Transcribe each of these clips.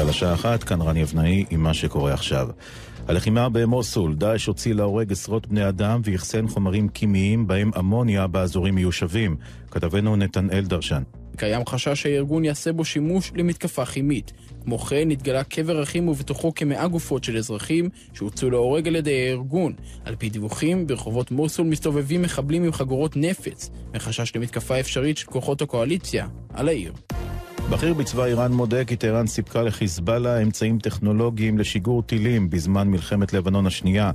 צה"ל השעה אחת, כאן רני אבנאי עם מה שקורה עכשיו. הלחימה במוסול, דאעש הוציא להורג עשרות בני אדם ואחסן חומרים כימיים בהם אמוניה באזורים מיושבים. כתבנו נתנאל דרשן. קיים חשש שהארגון יעשה בו שימוש למתקפה כימית. כמו כן, התגלה קבר אחים ובתוכו כמאה גופות של אזרחים שהוצאו להורג על ידי הארגון. על פי דיווחים, ברחובות מוסול מסתובבים מחבלים עם חגורות נפץ, מחשש למתקפה אפשרית של כוחות הקואליציה על העיר. בכיר בצבא איראן מודה כי טהרן סיפקה לחיזבאללה אמצעים טכנולוגיים לשיגור טילים בזמן מלחמת לבנון השנייה.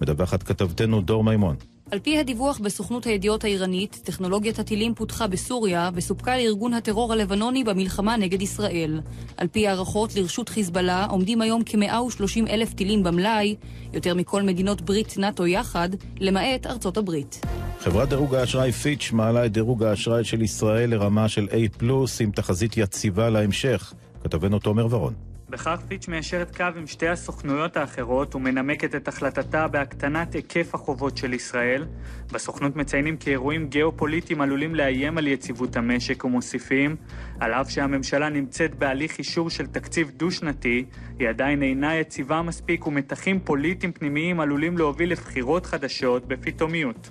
מדווחת כתבתנו דור מימון. על פי הדיווח בסוכנות הידיעות האיראנית, טכנולוגיית הטילים פותחה בסוריה וסופקה לארגון הטרור הלבנוני במלחמה נגד ישראל. על פי הערכות, לרשות חיזבאללה עומדים היום כ-130 אלף טילים במלאי, יותר מכל מדינות ברית נאט"ו יחד, למעט ארצות הברית. חברת דירוג האשראי פיץ' מעלה את דירוג האשראי של ישראל לרמה של A+, עם תחזית יציבה להמשך. כתבנו תומר ורון. בכך פיץ' מיישרת קו עם שתי הסוכנויות האחרות ומנמקת את החלטתה בהקטנת היקף החובות של ישראל. בסוכנות מציינים כי אירועים גיאופוליטיים עלולים לאיים על יציבות המשק ומוסיפים, על אף שהממשלה נמצאת בהליך אישור של תקציב דו-שנתי, היא עדיין אינה יציבה מספיק ומתחים פוליטיים פנימיים עלולים להוביל לבחירות חדשות בפתאומיות.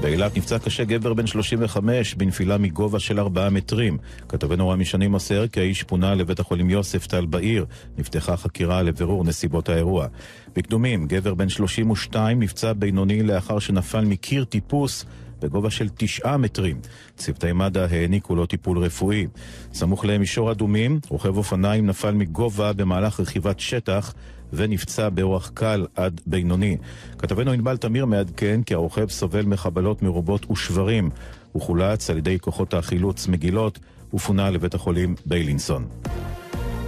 באילת נפצע קשה גבר בן 35 בנפילה מגובה של 4 מטרים. כתבנו רמי שני מוסר כי האיש פונה לבית החולים יוסף טל בעיר. נפתחה חקירה לבירור נסיבות האירוע. בקדומים, גבר בן 32 נפצע בינוני לאחר שנפל מקיר טיפוס בגובה של תשעה מטרים. צוותי מד"א העניקו לו טיפול רפואי. סמוך למישור אדומים, רוכב אופניים נפל מגובה במהלך רכיבת שטח ונפצע באורח קל עד בינוני. כתבנו ענבל תמיר מעדכן כי הרוכב סובל מחבלות מרובות ושברים. הוא חולץ על ידי כוחות החילוץ מגילות ופונה לבית החולים ביילינסון.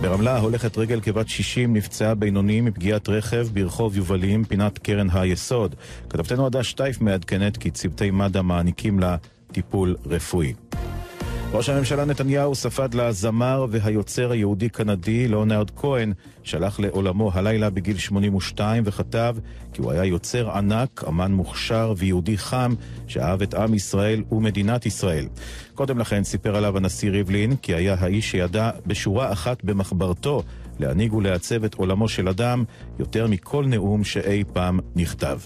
ברמלה הולכת רגל כבת 60 נפצעה בינוני מפגיעת רכב ברחוב יובלים, פינת קרן היסוד. כתבתנו עדה שטייף מעדכנת כי צוותי מד"א מעניקים לה טיפול רפואי. ראש הממשלה נתניהו ספד לזמר והיוצר היהודי-קנדי לאונרד כהן, שהלך לעולמו הלילה בגיל 82 וכתב כי הוא היה יוצר ענק, אמן מוכשר ויהודי חם שאהב את עם ישראל ומדינת ישראל. קודם לכן סיפר עליו הנשיא ריבלין כי היה האיש שידע בשורה אחת במחברתו להנהיג ולעצב את עולמו של אדם יותר מכל נאום שאי פעם נכתב.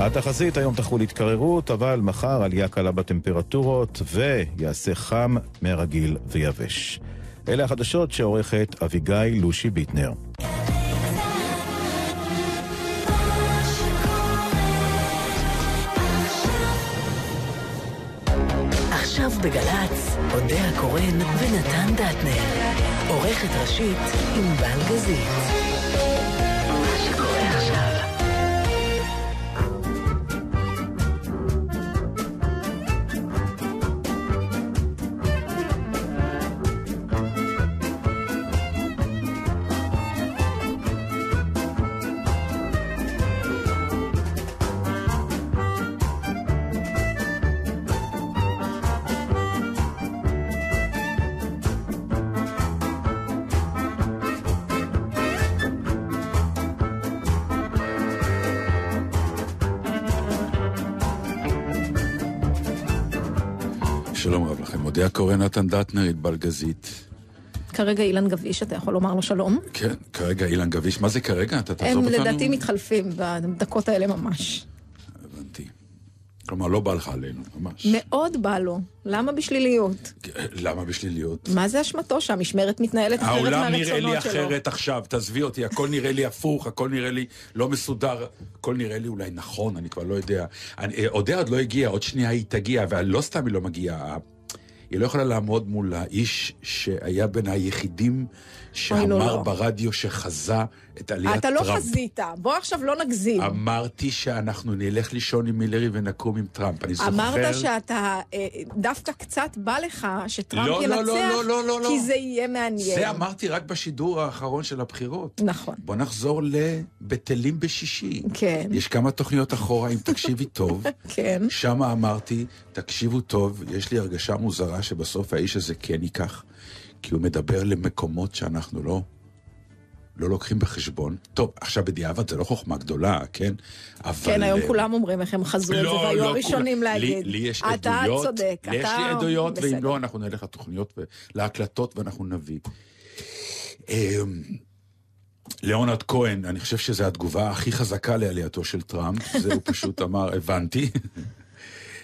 התחזית היום תחול התקררות, אבל מחר עלייה קלה בטמפרטורות ויעשה חם מהרגיל ויבש. אלה החדשות שעורכת אביגיל לושי ביטנר. עכשיו בגל"צ, אודה הקורן ונתן דטנר. עורכת ראשית עם בלגזית. מודה הקורא נתן דטנר, ענבל גזית. כרגע אילן גביש, אתה יכול לומר לו שלום. כן, כרגע אילן גביש. מה זה כרגע? אתה תעזוב אותנו? הם לדעתי מתחלפים בדקות האלה ממש. כלומר, לא בא לך עלינו, ממש. מאוד בא לו. למה בשליליות? למה בשליליות? מה זה אשמתו שהמשמרת מתנהלת אחרת מהרצונות שלו? העולם נראה לי אחרת עכשיו, תעזבי אותי, הכל נראה לי הפוך, הכל נראה לי לא מסודר, הכל נראה לי אולי נכון, אני כבר לא יודע. אודה עוד לא הגיע, עוד שנייה היא תגיע, ולא סתם היא לא מגיעה. היא לא יכולה לעמוד מול האיש שהיה בין היחידים שאמר לא, לא. ברדיו שחזה את עליית אתה טראמפ. אתה לא חזית, בוא עכשיו לא נגזים. אמרתי שאנחנו נלך לישון עם מילרי ונקום עם טראמפ, אני זוכר... אמרת שאתה, אה, דווקא קצת בא לך שטראמפ לא, ינצח, לא, לא, לא, לא, לא. כי זה יהיה מעניין. זה אמרתי רק בשידור האחרון של הבחירות. נכון. בוא נחזור לבטלים בשישי. כן. יש כמה תוכניות אחורה, אם תקשיבי טוב. כן. שם אמרתי, תקשיבו טוב, יש לי הרגשה מוזרה שבסוף האיש הזה כן ייקח. כי הוא מדבר למקומות שאנחנו לא, לא לוקחים בחשבון. טוב, עכשיו בדיעבד זה לא חוכמה גדולה, כן? אבל... כן, היום כולם אומרים איך הם חזו לא, את זה, והיו לא, הראשונים כול... להגיד. לי, לי יש אתה עדויות. אתה צודק, אתה... יש לי עדויות, בסדר. ואם לא, אנחנו נלך לתוכניות, להקלטות ואנחנו נביא. אמ, ליאונרד כהן, אני חושב שזו התגובה הכי חזקה לעלייתו של טראמפ, זה הוא פשוט אמר, הבנתי.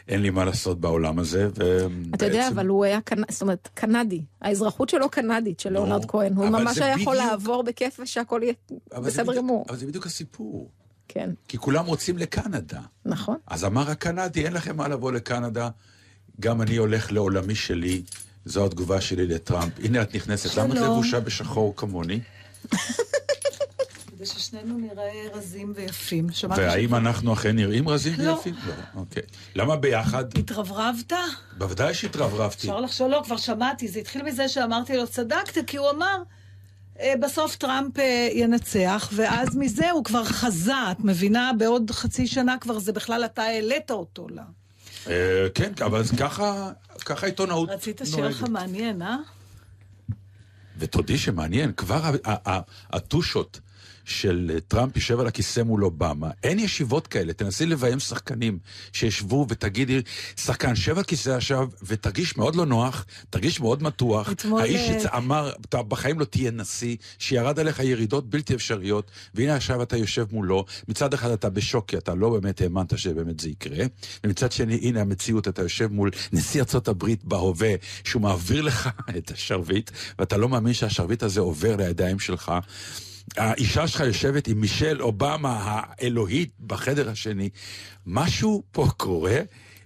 אין לי מה לעשות בעולם הזה, ובעצם... אתה יודע, אבל הוא היה, קנ... זאת אומרת, קנדי. האזרחות שלו קנדית, של ליאונרד כהן. הוא ממש היה יכול בדיוק- לעבור בכיף ושהכול יהיה בסדר בדיוק- גמור. אבל זה בדיוק הסיפור. כן, כי כולם רוצים לקנדה. נכון. אז אמר הקנדי, אין לכם מה לבוא לקנדה, גם אני הולך לעולמי שלי, זו התגובה שלי לטראמפ. הנה את נכנסת, למה את. לבושה בשחור כמוני? כדי ששנינו נראה רזים ויפים. והאם אנחנו אכן נראים רזים לא. ויפים? לא. אוקיי. למה ביחד? התרברבת? בוודאי שהתרברבתי. אפשר לחשוב, לא, כבר שמעתי. זה התחיל מזה שאמרתי לו, צדקת, כי הוא אמר, אה, בסוף טראמפ אה, ינצח, ואז מזה הוא כבר חזה, את מבינה? בעוד חצי שנה כבר זה בכלל אתה העלית אותו לה. אה, כן, אבל ככה, ככה עיתונאות רצית שיהיה לך מעניין, אה? ותודי שמעניין, כבר הטושות של אה, טראמפ יושב על הכיסא מול אובמה, אין ישיבות כאלה, תנסי לביים שחקנים שישבו ותגידי, שחקן, שב על כיסא עכשיו ותרגיש מאוד לא נוח, תרגיש מאוד מתוח. אתמול, האיש אה, אמר, אתה בחיים לא תהיה נשיא, שירד עליך ירידות בלתי אפשריות, והנה עכשיו אתה יושב מולו, מצד אחד אתה בשוק, כי אתה לא באמת האמנת שבאמת זה יקרה, ומצד שני, הנה המציאות, אתה יושב מול נשיא ארצות הברית בהווה, שהוא מעביר לך את השרביט, ואתה לא מאמין שהשרביט הזה עובר לידיים שלך. האישה שלך יושבת עם מישל אובמה האלוהית בחדר השני. משהו פה קורה.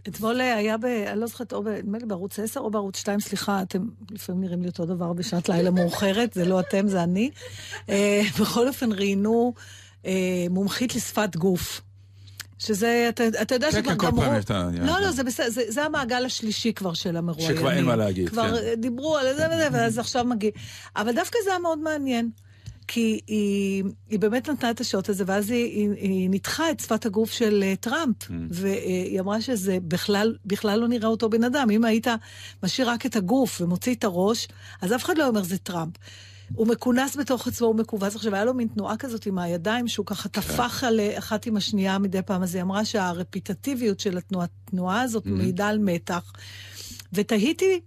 אתמול אה, היה ב... אני לא זוכרת, או נדמה לי בערוץ 10 או בערוץ 2, סליחה, אתם לפעמים נראים לי אותו דבר בשעת לילה מאוחרת, זה לא אתם, זה אני. אה, בכל אופן, ראיינו אה, מומחית לשפת גוף. שזה, אתה, אתה יודע כן, שכבר כן, כל גמרו... פעם יש את העניין לא. לא, זה בסדר, זה, זה המעגל השלישי כבר של המרואיינים. שכבר אין מה להגיד, כבר כן. אה, דיברו על זה וזה, ואז עכשיו מגיע. אבל דווקא זה היה מאוד מעניין. כי היא, היא באמת נתנה את השוט הזה, ואז היא, היא, היא ניתחה את שפת הגוף של אה, טראמפ, Mm. והיא אמרה שזה בכלל, בכלל לא נראה אותו בן אדם. אם היית משאיר רק את הגוף ומוציא את הראש, אז אף אחד לא אומר זה טראמפ. הוא מכונס בתוך עצמו, הוא מכווץ. עכשיו, היה לו מין תנועה כזאת עם הידיים, שהוא ככה כן. טפח על אה, אחת עם השנייה מדי פעם, אז היא אמרה שהרפיטטיביות של התנועה, התנועה הזאת Mm. מעידה על מתח. ותהיתי...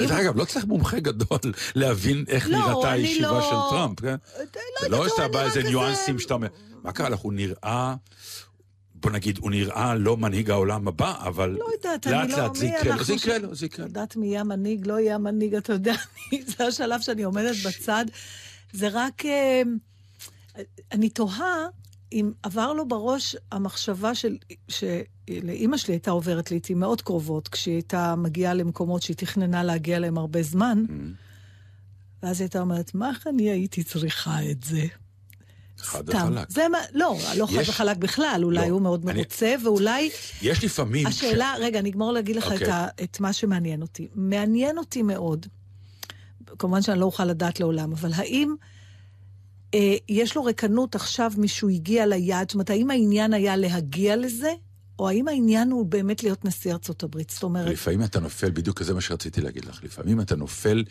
דרך אגב, לא צריך מומחה גדול להבין איך לא, נראתה הישיבה לא- של טראמפ, כן? לא זה לא שאתה בא איזה ניואנסים שאתה אומר, מה קרה לך? הוא נראה, בוא נגיד, הוא נראה לא מנהיג העולם הבא, אבל לא יודעת, לאט לא... לאט זה יקרה לו, זה יקרה לו, זה יקרה לו. לדעת מי יהיה המנהיג, לא יהיה המנהיג, אתה יודע, זה השלב שאני עומדת בצד. זה רק... אה, אני תוהה אם עבר לו בראש המחשבה של... שלאימא שלי הייתה עוברת לעיתים מאוד קרובות, כשהיא הייתה מגיעה למקומות שהיא תכננה להגיע אליהם הרבה זמן, Mm. ואז היא הייתה אומרת, מה איך אני הייתי צריכה את זה? חד. וחלק. זה מה, לא, לא חד יש- וחלק בכלל, אולי לא, הוא מאוד אני- מרוצה, ואולי... יש לפעמים... השאלה, רגע, אני אגמור להגיד לך את, אוקיי. ה, את מה שמעניין אותי. מעניין אותי מאוד, כמובן שאני לא אוכל לדעת לעולם, אבל האם אה, יש לו רקנות עכשיו מישהו הגיע ליעד? זאת אומרת, האם העניין היה להגיע לזה, או האם העניין הוא באמת להיות נשיא ארצות הברית? זאת אומרת, לפעמים אתה נופל, בדיוק זה מה שרציתי להגיד לך, לפעמים אתה נופל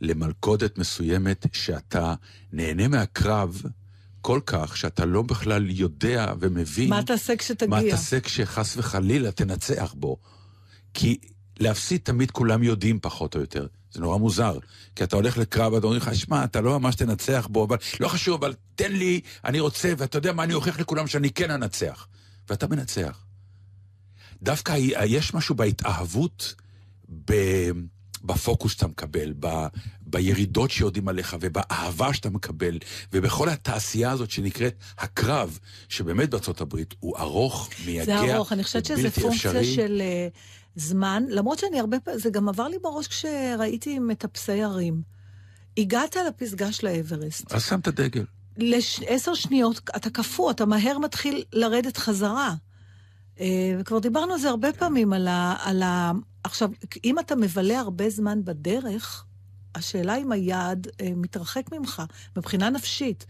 למלכודת מסוימת שאתה נהנה מהקרב כל כך, שאתה לא בכלל יודע ומבין מה תעשה כשתגיע? מה תעשה כשחס וחלילה תנצח בו. כי להפסיד תמיד כולם יודעים פחות או יותר. זה נורא מוזר. כי אתה הולך לקרב ואתה אומר לך, שמע, אתה לא ממש תנצח בו, אבל לא חשוב, אבל תן לי, אני רוצה, ואתה יודע מה, אני אוכיח לכולם שאני כן אנצח. ואתה מנצח. דווקא יש משהו בהתאהבות, ב... בפוקוס שאתה מקבל, ב... בירידות שיודעים עליך, ובאהבה שאתה מקבל, ובכל התעשייה הזאת שנקראת הקרב, שבאמת בארצות הברית הוא ארוך, מייגע, זה ארוך, אני חושבת שזה פונקציה אפשרי. של uh, זמן, למרות שאני הרבה פעמים, זה גם עבר לי בראש כשראיתי מטפסי הרים. הגעת לפסגה של האברסט. אז שם את הדגל. לעשר שניות אתה קפוא, אתה מהר מתחיל לרדת חזרה. אה, וכבר דיברנו על זה הרבה פעמים, על ה... על ה... עכשיו, אם אתה מבלה הרבה זמן בדרך, השאלה אם היעד אה, מתרחק ממך, מבחינה נפשית.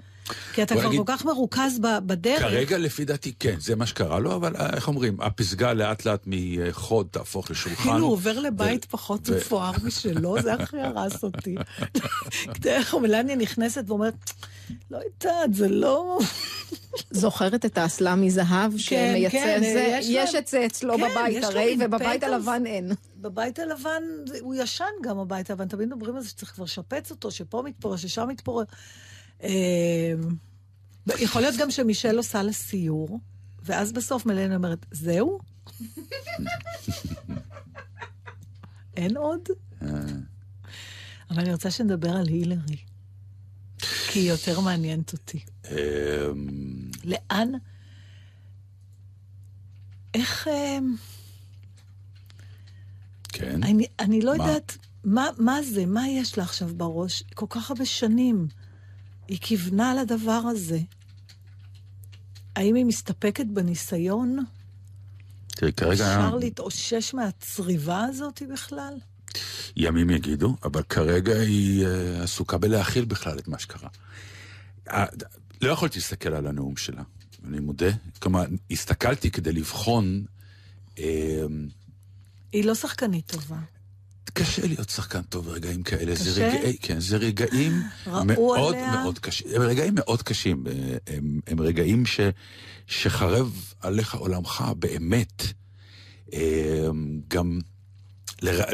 כי אתה כבר נגיד- כל כך מרוכז ב- בדרך. כרגע לפי דעתי כן, זה מה שקרה לו, אבל אה, איך אומרים, הפסגה לאט לאט מחוד תהפוך לשולחן. כאילו הוא עובר לבית ו- פחות מפואר משלו, זה הכי הרס אותי. איך מלניה נכנסת ואומרת, לא יודעת, זה לא... זוכרת את האסלה מזהב שמייצא כן, זה? יש את זה אצלו כן, בבית הרי, ובבית. הלבן אין. בבית הלבן, הוא ישן גם הבית הלבן, תמיד מדברים על זה שצריך כבר לשפץ אותו, שפה מתפורר, ששם מתפורר. אה, יכול להיות גם שמישל עושה לסיור, ואז בסוף מלנה אומרת, זהו? אין עוד? אה. אבל אני רוצה שנדבר על הילרי, כי היא יותר מעניינת אותי. אמ, לאן? איך... אמ, כן. אני, אני לא מה? יודעת, מה, מה זה, מה יש לה עכשיו בראש? כל כך הרבה שנים. היא כיוונה לדבר הזה. האם היא מסתפקת בניסיון? תראי, כרגע... אפשר להתאושש מהצריבה הזאת בכלל? ימים יגידו, אבל כרגע היא uh, עסוקה בלהכיל בכלל את מה שקרה. Uh, לא יכולתי להסתכל על הנאום שלה, אני מודה. כלומר, הסתכלתי כדי לבחון... Uh, היא לא שחקנית טובה. קשה להיות שחקן טוב ברגעים כאלה. קשה? זה רגעי, כן, זה רגעים מאוד עליה? מאוד קשים. הם רגעים מאוד קשים. הם, הם רגעים ש, שחרב עליך עולמך באמת. גם לר...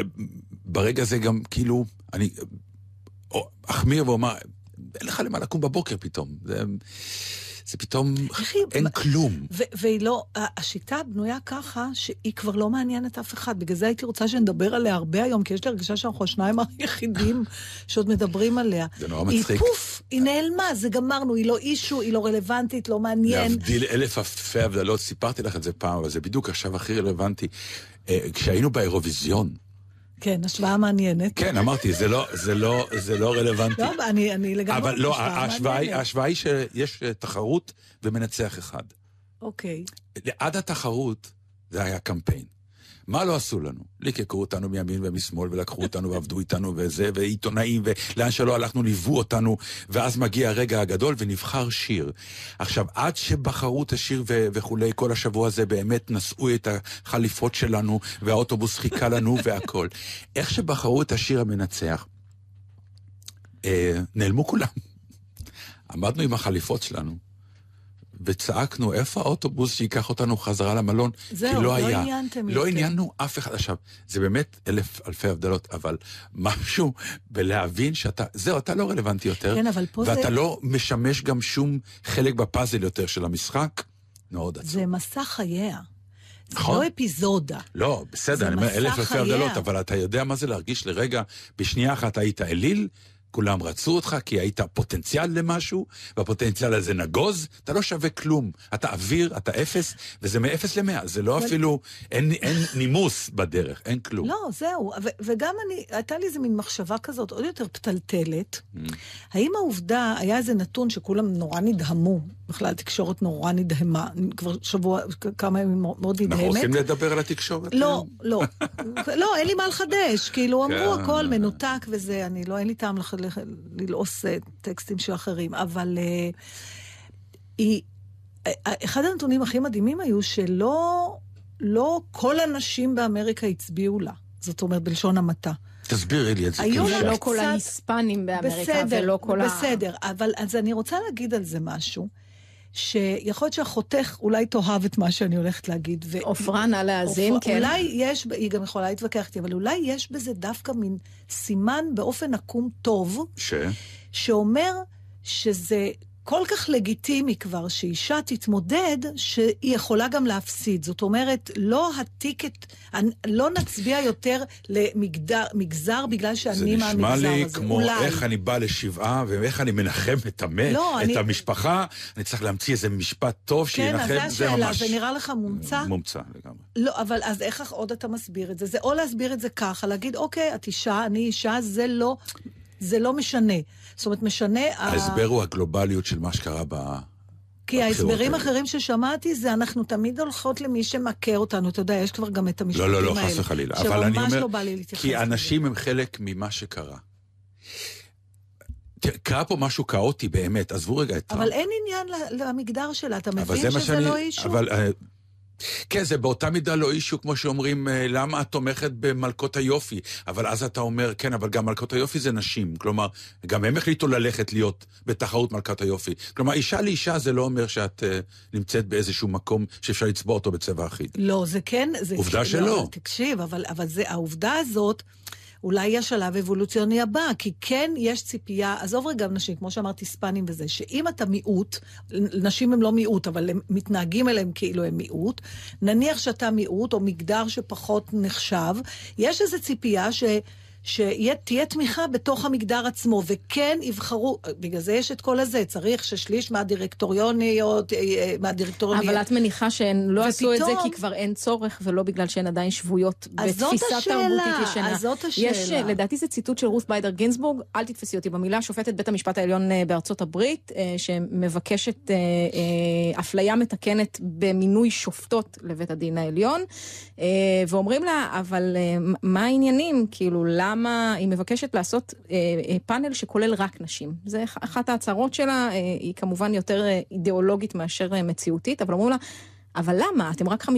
ברגע הזה גם כאילו, אני אחמיר ואומר, אין לך למה לקום בבוקר פתאום. זה... זה פתאום, אין כלום. והיא לא, השיטה בנויה ככה שהיא כבר לא מעניינת אף אחד. בגלל זה הייתי רוצה שנדבר עליה הרבה היום, כי יש לי הרגשה שאנחנו השניים היחידים שעוד מדברים עליה. זה נורא מצחיק. היא פוף, היא נעלמה, זה גמרנו, היא לא אישו, היא לא רלוונטית, לא מעניין. להבדיל אלף אלפי הבדלות, סיפרתי לך את זה פעם, אבל זה בדיוק עכשיו הכי רלוונטי. אה, כשהיינו באירוויזיון, כן, השוואה מעניינת. כן, אמרתי, זה לא, זה לא, זה לא רלוונטי. לא, אני, אני לגמרי אבל לא, ההשוואה, ההשוואה היא שיש אה, תחרות ומנצח אחד. אוקיי. עד התחרות זה היה קמפיין. מה לא עשו לנו? ליקקו אותנו מימין ומשמאל, ולקחו אותנו ועבדו איתנו וזה, ועיתונאים, ולאן שלא הלכנו ליוו אותנו, ואז מגיע הרגע הגדול ונבחר שיר. עכשיו, עד שבחרו את השיר ו- וכולי, כל השבוע הזה באמת נשאו את החליפות שלנו, והאוטובוס חיכה לנו והכל. איך שבחרו את השיר המנצח, אה, נעלמו כולם. עמדנו עם החליפות שלנו. וצעקנו, איפה האוטובוס שייקח אותנו חזרה למלון? זהו, כי לא, לא היה. עניינתם לא יותר. עניינו אף אחד. עכשיו, זה באמת אלף אלפי הבדלות, אבל משהו בלהבין שאתה, זהו, אתה לא רלוונטי יותר. כן, אבל פה ואתה זה... ואתה לא משמש גם שום חלק בפאזל יותר של המשחק. מאוד עצוב. זה מסע חייה. נכון. זה לא אפיזודה. לא, בסדר, אני אומר אלף אלפי הבדלות, אבל אתה יודע מה זה להרגיש לרגע, בשנייה אחת היית אליל, כולם רצו אותך כי היית פוטנציאל למשהו, והפוטנציאל הזה נגוז, אתה לא שווה כלום. אתה אוויר, אתה אפס, וזה מאפס למאה. זה לא אפילו, אין, אין נימוס בדרך, אין כלום. לא, זהו. ו- וגם אני, הייתה לי איזה מין מחשבה כזאת, עוד יותר פתלתלת. Mm. האם העובדה, היה איזה נתון שכולם נורא נדהמו, בכלל התקשורת נורא נדהמה, כבר שבוע, כמה ימים מאוד נדהמת. אנחנו רוצים לדבר על התקשורת? לא, לא. לא, אין לי מה לחדש. כאילו, אמרו כן. הכל מנותק וזה, אני לא, אין לי טעם. ללעוס אה, טקסטים של אחרים, אבל uh, היא... אה, אחד הנתונים הכי מדהימים היו שלא לא כל הנשים באמריקה הצביעו לה. זאת אומרת, בלשון המעטה. תסבירי לי את זה. היו לה לא כל ההיספנים באמריקה בסדר, ולא כל בסדר, ה... בסדר, אבל אז אני רוצה להגיד על זה משהו. שיכול להיות שהחותך אולי תאהב את מה שאני הולכת להגיד. עופרה, נא להאזין, כן. אולי יש, היא גם יכולה להתווכח איתי, אבל אולי יש בזה דווקא מין סימן באופן עקום טוב. ש? שאומר שזה כל כך לגיטימי כבר שאישה תתמודד, שהיא יכולה גם להפסיד. זאת אומרת, לא הטיקט, לא נצביע יותר למגזר בגלל שאני מהמגזר הזה. זה נשמע לי כמו אולי. איך אני בא לשבעה ואיך אני מנחם את המת, לא, את אני... המשפחה. אני צריך להמציא איזה משפט טוב כן, שינחם, זה ממש... כן, אז זו השאלה, זה נראה לך מומצא? מומצא לגמרי. לא, אבל אז איך עוד אתה מסביר את זה? זה או להסביר את זה ככה, להגיד, אוקיי, את אישה, אני אישה, זה לא... זה לא משנה. זאת אומרת, משנה... ההסבר ה... הוא הגלובליות של מה שקרה ב... כי ההסברים האחרים ששמעתי זה אנחנו תמיד הולכות למי שמכה אותנו, אתה יודע, יש כבר גם את המשפטים האלה. לא, לא, לא, חס וחלילה. אבל אני אומר, לא בא לי להתייחס. כי אנשים הם חלק ממה שקרה. קרה פה משהו כאוטי באמת, עזבו רגע את טראמפ. אבל אין עניין למגדר שלה, אתה מבין שזה שאני, לא אישו? אבל uh, כן, זה באותה מידה לא אישו, כמו שאומרים, אה, למה את תומכת במלכות היופי? אבל אז אתה אומר, כן, אבל גם מלכות היופי זה נשים. כלומר, גם הם החליטו ללכת להיות בתחרות מלכת היופי. כלומר, אישה לאישה זה לא אומר שאת uh, נמצאת באיזשהו מקום שאפשר לצבוע אותו בצבע אחיד. לא, זה כן... זה עובדה כן, שלא. לא, תקשיב, אבל, אבל זה, העובדה הזאת... אולי היא השלב האבולוציוני הבא, כי כן יש ציפייה, עזוב רגע נשים, כמו שאמרתי, ספנים וזה, שאם אתה מיעוט, נשים הם לא מיעוט, אבל הם מתנהגים אליהם כאילו הם מיעוט, נניח שאתה מיעוט או מגדר שפחות נחשב, יש איזו ציפייה ש... שתהיה תמיכה בתוך המגדר עצמו, וכן יבחרו, בגלל זה יש את כל הזה, צריך ששליש מהדירקטוריוניות, אה, אה, מהדירקטוריוניות... אבל את מניחה שהן לא ופתאום, עשו את זה כי כבר אין צורך, ולא בגלל שהן עדיין שבויות בתפיסה תרבותית ישנה. אז זאת השאלה. יש, לדעתי זה ציטוט של רות ביידר גינסבורג, אל תתפסי אותי במילה, שופטת בית המשפט העליון אה, בארצות הברית, שמבקשת אפליה מתקנת במינוי שופטות לבית הדין העליון, ואומרים לה, אבל מה העניינים? כאילו, למה... למה היא מבקשת לעשות אה, אה, פאנל שכולל רק נשים. זה אחת ההצהרות שלה, אה, היא כמובן יותר אה, אידיאולוגית מאשר אה, מציאותית, אבל אומרים לה, אבל למה? אתם רק 50%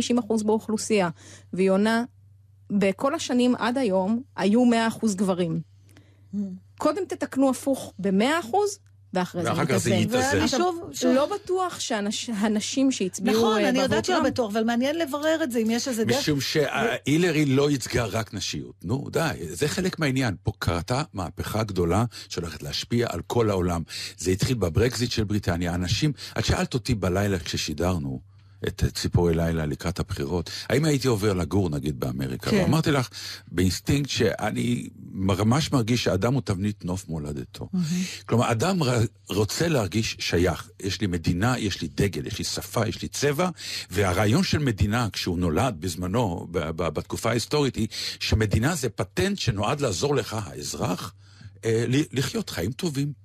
באוכלוסייה. והיא עונה, בכל השנים עד היום היו 100% גברים. Mm. קודם תתקנו הפוך ב-100%, ואחרי זה מתאזן. ואני שוב, שוב... לא בטוח שהנשים שהצביעו נכון, אני יודעת שלא בטוח, אבל מעניין לברר את זה, אם יש איזה דרך. משום שהילרי לא ייצגה רק נשיות. נו, די, זה חלק מהעניין. פה קרתה מהפכה גדולה שהולכת להשפיע על כל העולם. זה התחיל בברקזיט של בריטניה. אנשים, את שאלת אותי בלילה כששידרנו, את ציפורי לילה לקראת הבחירות, האם הייתי עובר לגור נגיד באמריקה? כן. ואמרתי לך באינסטינקט שאני ממש מרגיש שאדם הוא תבנית נוף מולדתו. Mm-hmm. כלומר, אדם רוצה להרגיש שייך. יש לי מדינה, יש לי דגל, יש לי שפה, יש לי צבע, והרעיון של מדינה, כשהוא נולד בזמנו, בתקופה ההיסטורית, היא שמדינה זה פטנט שנועד לעזור לך, האזרח, אה, לחיות חיים טובים.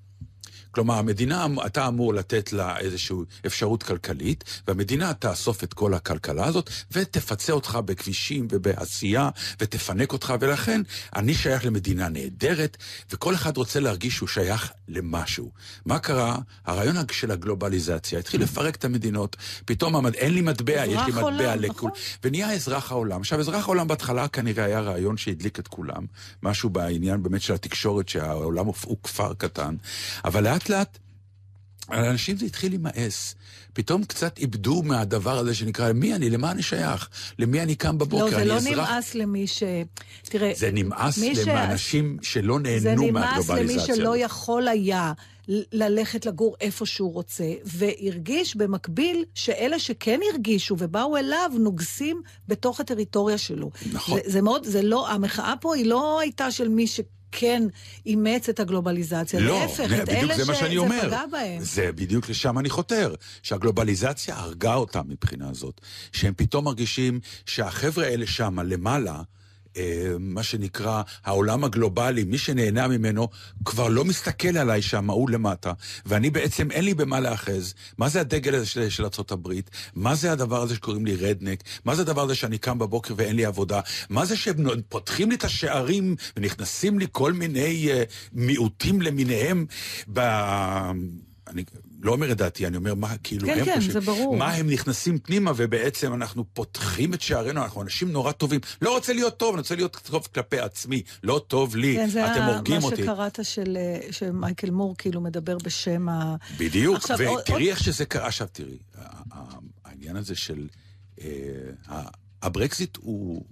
כלומר, המדינה, אתה אמור לתת לה איזושהי אפשרות כלכלית, והמדינה תאסוף את כל הכלכלה הזאת, ותפצה אותך בכבישים ובעשייה, ותפנק אותך, ולכן אני שייך למדינה נהדרת, וכל אחד רוצה להרגיש שהוא שייך למשהו. מה קרה? הרעיון של הגלובליזציה התחיל לפרק את המדינות, פתאום המד... אין לי מטבע, יש לי מטבע לכול, נכון. ונהיה אזרח העולם. עכשיו, אזרח העולם בהתחלה כנראה היה רעיון שהדליק את כולם, משהו בעניין באמת של התקשורת, שהעולם הוא כפר קטן, אבל לאט לאט לאנשים זה התחיל להימאס. פתאום קצת איבדו מהדבר הזה שנקרא, מי אני, למה אני שייך? למי אני קם בבוקר? לא, זה לא אזרח... נמאס למי ש... תראה... זה נמאס לאנשים ש... שלא נהנו מהגלובליזציה. זה נמאס למי שלא יכול היה ללכת לגור איפה שהוא רוצה, והרגיש במקביל שאלה שכן הרגישו ובאו אליו נוגסים בתוך הטריטוריה שלו. נכון. זה, זה מאוד, זה לא, המחאה פה היא לא הייתה של מי ש... כן אימץ את הגלובליזציה. לא, להפך, את אלה שזה פגע בהם. זה בדיוק לשם אני חותר. שהגלובליזציה הרגה אותם מבחינה זאת. שהם פתאום מרגישים שהחבר'ה האלה שם למעלה, מה שנקרא העולם הגלובלי, מי שנהנה ממנו, כבר לא מסתכל עליי שם, ההוא למטה, ואני בעצם אין לי במה להאחז. מה זה הדגל הזה של, של ארה"ב? מה זה הדבר הזה שקוראים לי רדנק? מה זה הדבר הזה שאני קם בבוקר ואין לי עבודה? מה זה שהם פותחים לי את השערים ונכנסים לי כל מיני uh, מיעוטים למיניהם ב... אני לא אומר את דעתי, אני אומר מה, כאילו, כן, הם כן, חושבים, זה ברור. מה הם נכנסים פנימה, ובעצם אנחנו פותחים את שערינו, אנחנו אנשים נורא טובים. לא רוצה להיות טוב, אני רוצה להיות טוב כלפי עצמי. לא טוב לי, כן, אתם הורגים אותי. כן, זה מה שקראת של, שמייקל מור כאילו מדבר בשם ה... בדיוק, עכשיו, ותראי עוד... איך שזה קרה. עכשיו תראי, העניין הזה של... אה, הברקזיט הוא...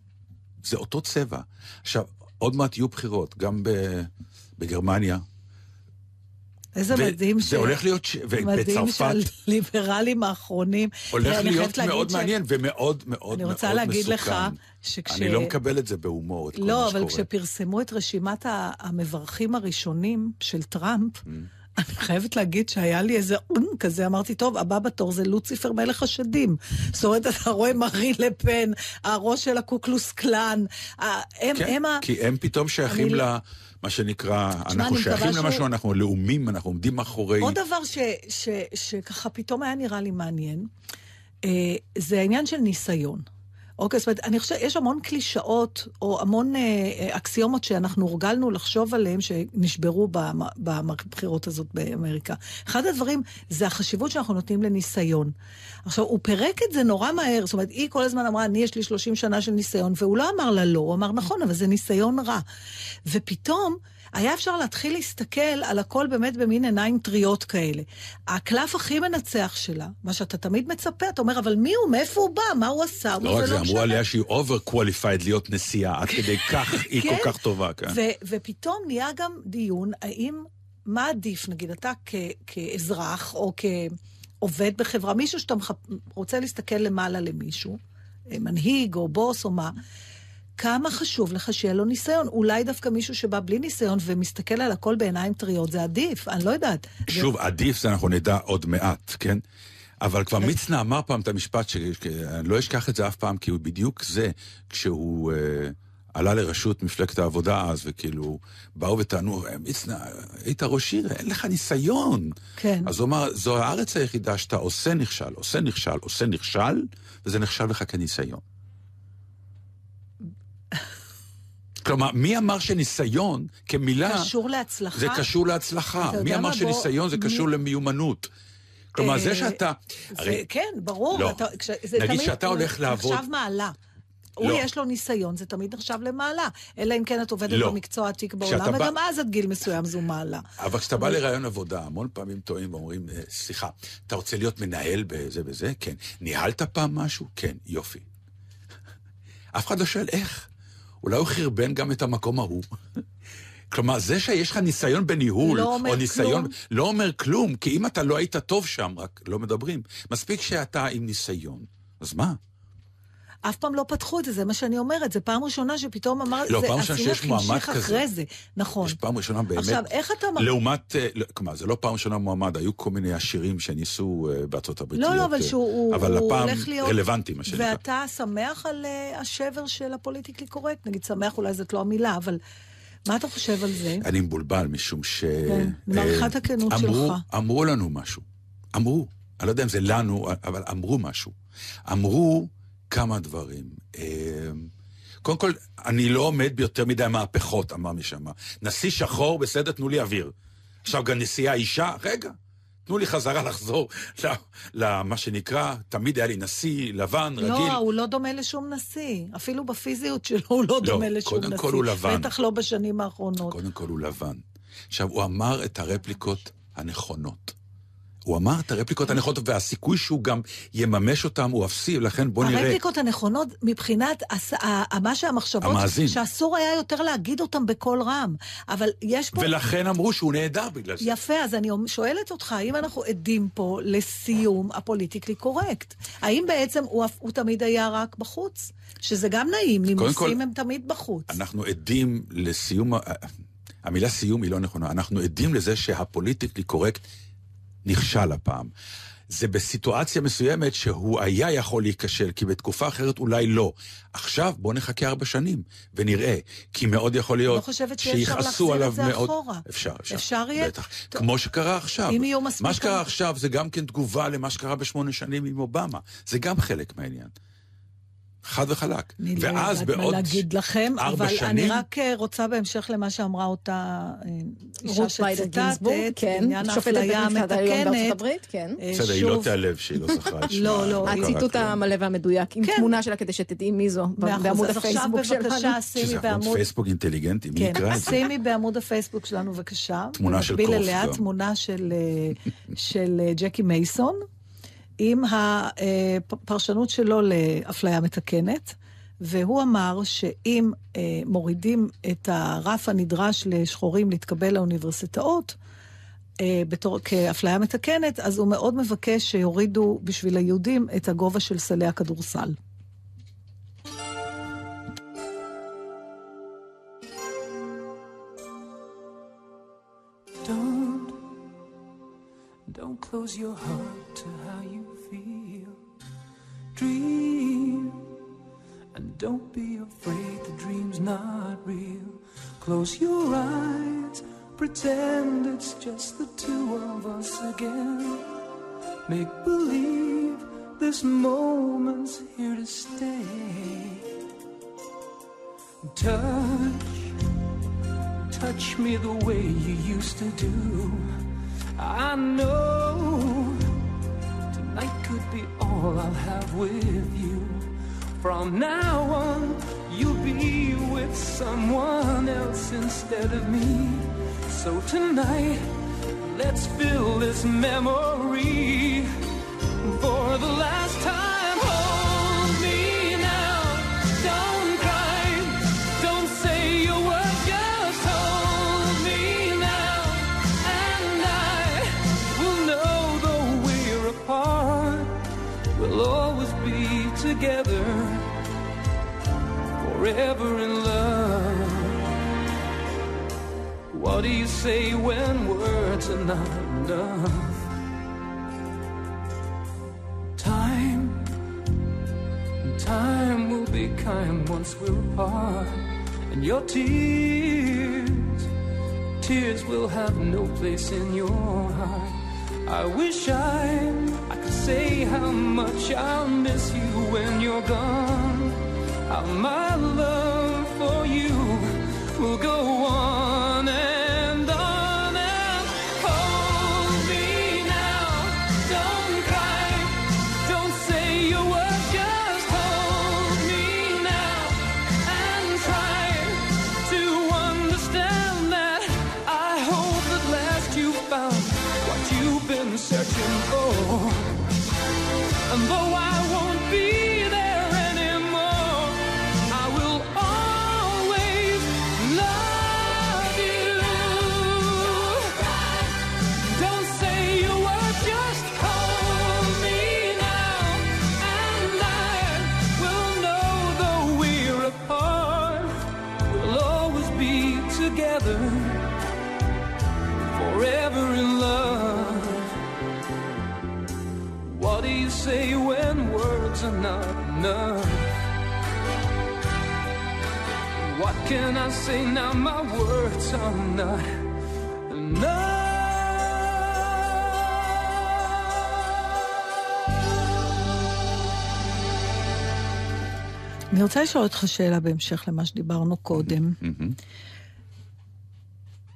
זה אותו צבע. עכשיו, עוד מעט יהיו בחירות, גם בגרמניה, איזה מדהים ש... זה הולך להיות, ש... מדהים שהליברלים האחרונים... הולך להיות מאוד מעניין ומאוד מאוד מאוד מסוכן. אני רוצה להגיד לך שכש... אני לא מקבל את זה בהומור, את כל לא, מה שקורה. לא, אבל כשפרסמו את רשימת המברכים הראשונים של טראמפ, mm. אני חייבת להגיד שהיה לי איזה און כזה, אמרתי, טוב, הבא בתור זה לוציפר מלך השדים. זאת אומרת, אתה רואה מרי לפן, הראש של הקוקלוס קלאן, הם, כן, הם ה... כי הם פתאום שייכים ל... מה שנקרא, אנחנו שייכים למשהו, ש... אנחנו לאומים, אנחנו עומדים מאחורי... עוד דבר ש, ש, ש, שככה פתאום היה נראה לי מעניין, אה, זה העניין של ניסיון. אוקיי, זאת אומרת, אני חושבת, יש המון קלישאות, או המון אה, אה, אקסיומות שאנחנו הורגלנו לחשוב עליהן, שנשברו הבחירות הזאת באמריקה. אחד הדברים זה החשיבות שאנחנו נותנים לניסיון. עכשיו, הוא פירק את זה נורא מהר, זאת אומרת, היא כל הזמן אמרה, אני יש לי 30 שנה של ניסיון, והוא לא אמר לה לא, הוא אמר, נכון, אבל זה ניסיון רע. ופתאום... היה אפשר להתחיל להסתכל על הכל באמת במין עיניים טריות כאלה. הקלף הכי מנצח שלה, מה שאתה תמיד מצפה, אתה אומר, אבל מי הוא? מאיפה הוא בא? מה הוא עשה? לא רק זה, אמרו משנה." עליה שהיא overqualified להיות נשיאה, עד כדי כך היא כן. כל כך טובה. ו- ופתאום נהיה גם דיון, האם, מה עדיף, נגיד, אתה כ- כאזרח או כעובד בחברה, מישהו שאתה מחפ... רוצה להסתכל למעלה למישהו, אה, מנהיג או בוס או מה, כמה חשוב לך שיהיה לו ניסיון. אולי דווקא מישהו שבא בלי ניסיון ומסתכל על הכל בעיניים טריות, זה עדיף, אני לא יודעת. שוב, עדיף זה אנחנו נדע עוד מעט, כן? אבל כבר מצנע אמר פעם את המשפט, שאני לא אשכח את זה אף פעם, כי הוא בדיוק זה, כשהוא אה, עלה לראשות מפלגת העבודה אז, וכאילו, באו וטענו, "אה, מצנע, היית ראש עיר, אין לך ניסיון. כן. אז הוא אמר, זו הארץ היחידה שאתה עושה נכשל, עושה נכשל, עושה נכשל, וזה נחשב לך כניסיון. כלומר, מי אמר שניסיון כמילה... קשור להצלחה. זה קשור להצלחה. מי אמר שניסיון זה קשור למיומנות? כלומר, אה, זה שאתה... זה, הרי כן, ברור. לא. אתה, כש, זה נגיד תמיד שאתה הולך לעבוד- נחשב מעלה. הוא לא. יש לו ניסיון, זה תמיד נחשב למעלה. אלא אם כן את עובדת לא. במקצוע עתיק בעולם, בא- וגם אז עד גיל מסוים זו מעלה. אבל כשאתה בא לראיון עבודה, המון פעמים טועים ואומרים, "אה, סליחה, אתה רוצה להיות מנהל בזה וזה? כן. ניהלת פעם משהו? כן, יופי. אף אחד לא שואל איך. אולי הוא חרבן גם את המקום ההוא. כלומר, זה שיש לך ניסיון בניהול, לא אומר או ניסיון, כלום. לא אומר כלום, כי אם אתה לא היית טוב שם, רק לא מדברים. מספיק שאתה עם ניסיון. אז מה? אף פעם לא פתחו את זה, זה מה שאני אומרת. זו פעם ראשונה שפתאום אמר... לא, זה- פעם ראשונה שיש מועמד כזה. אחרי זה, נכון. יש פעם ראשונה באמת... עכשיו, איך אתה... מר- לעומת, אה, לא, כלומר, זה לא פעם ראשונה מועמד, היו כל מיני עשירים שניסו אה, בארצות הברית לא. לא, אבל אה, שהוא הוא- אבל הפעם. רלוונטי, מה שנקרא. ואתה שמח על השבר של הפוליטיקלי קורקט? נגיד, שמח אולי זאת לא המילה, אבל מה אתה חושב על זה? אני מבולבל, משום ש... כן, אה, הכנות אמרו- שלך. אמרו לנו משהו. אמרו. אני לא יודע אם זה לנו, אבל אמרו משהו. אמרו כמה דברים. אה, קודם כל, אני לא עומד ביותר מדי מהפכות, אמר מי שאמר. נשיא שחור, בסדר, תנו לי אוויר. עכשיו גם נשיאה אישה, רגע, תנו לי חזרה לחזור למה שנקרא, תמיד היה לי נשיא לבן, רגיל. לא, הוא לא דומה לשום נשיא. אפילו בפיזיות שלו הוא לא דומה לשום קודם נשיא. כל הוא לבן. בטח לא בשנים האחרונות. קודם כל הוא לבן. עכשיו, הוא אמר את הרפליקות הנכונות. הוא אמר את הרפליקות הנכונות, והסיכוי שהוא גם יממש אותם הוא אפסי, לכן בוא נראה. הרפליקות הנכונות מבחינת הס- מה שהמחשבות, המאזין. שאסור היה יותר להגיד אותם בקול רם. אבל יש פה... ולכן אמרו שהוא נהדר בגלל זה. יפה, אז אני שואלת אותך, האם אנחנו עדים פה לסיום הפוליטיקלי קורקט? האם בעצם הוא, הוא תמיד היה רק בחוץ? שזה גם נעים, נימוסים הם תמיד בחוץ. אנחנו עדים לסיום, המילה סיום היא לא נכונה, אנחנו עדים לזה שהפוליטיקלי קורקט נכשל הפעם. זה בסיטואציה מסוימת שהוא היה יכול להיכשל, כי בתקופה אחרת אולי לא. עכשיו בואו נחכה ארבע שנים ונראה, כי מאוד יכול להיות לא חושבת שאפשר שיכעסו להחזיר את עליו זה מאוד. אחורה. אפשר, אפשר. אפשר יהיה? בטח. טוב. כמו שקרה עכשיו. אם יהיו מספיק- מה שקרה עכשיו זה גם כן תגובה למה שקרה בשמונה שנים עם אובמה. זה גם חלק מהעניין. חד וחלק. אני לא ואז יודעת מה להגיד לכם, אבל שנים... אני רק אה, רוצה בהמשך למה שאמרה אותה אה, אישה שציטטת, כן, בעניין האפליה המתקנת. כן. אה, בסדר, היא לא תיעלב שהיא לא זכרה את שמה. לא, לא, קרה הציטוט. המלא והמדויק, עם כן. תמונה שלה כדי שתדעי מי זו. בעמוד אז עכשיו הפייסבוק שלנו. בבקשה שימי שזה בעמוד... עמוד פייסבוק אינטליגנטי, מי כן, יקרא את זה? שימי בעמוד הפייסבוק שלנו בבקשה. תמונה של במקביל קוף אליה. תמונה של, ג'קי מייסון, עם הפרשנות שלו לאפליה מתקנת, והוא אמר שאם אה, מורידים את הרף הנדרש לשחורים להתקבל לאוניברסיטאות, אה, בתור, כאפליה מתקנת, אז הוא מאוד מבקש שיורידו בשביל היהודים את הגובה של סלי הכדורסל. Don't, don't close your heart to how you. Dream, and don't be afraid the dream's not real. Close your eyes, pretend it's just the two of us again. Make believe this moment's here to stay. touch. Touch me the way you used to do. I know could be all I'll have with you. From now on, you'll be with someone else instead of me. So tonight, let's fill this memory for the last time. Together, forever in love. What do you say when words are not enough? Time, time will be kind once we're apart, and your tears, tears will have no place in your heart. I wish I, I could say how much I'll miss you when you're gone. How my love for you will go on אני רוצה לשאול אותך שאלה בהמשך למה שדיברנו קודם.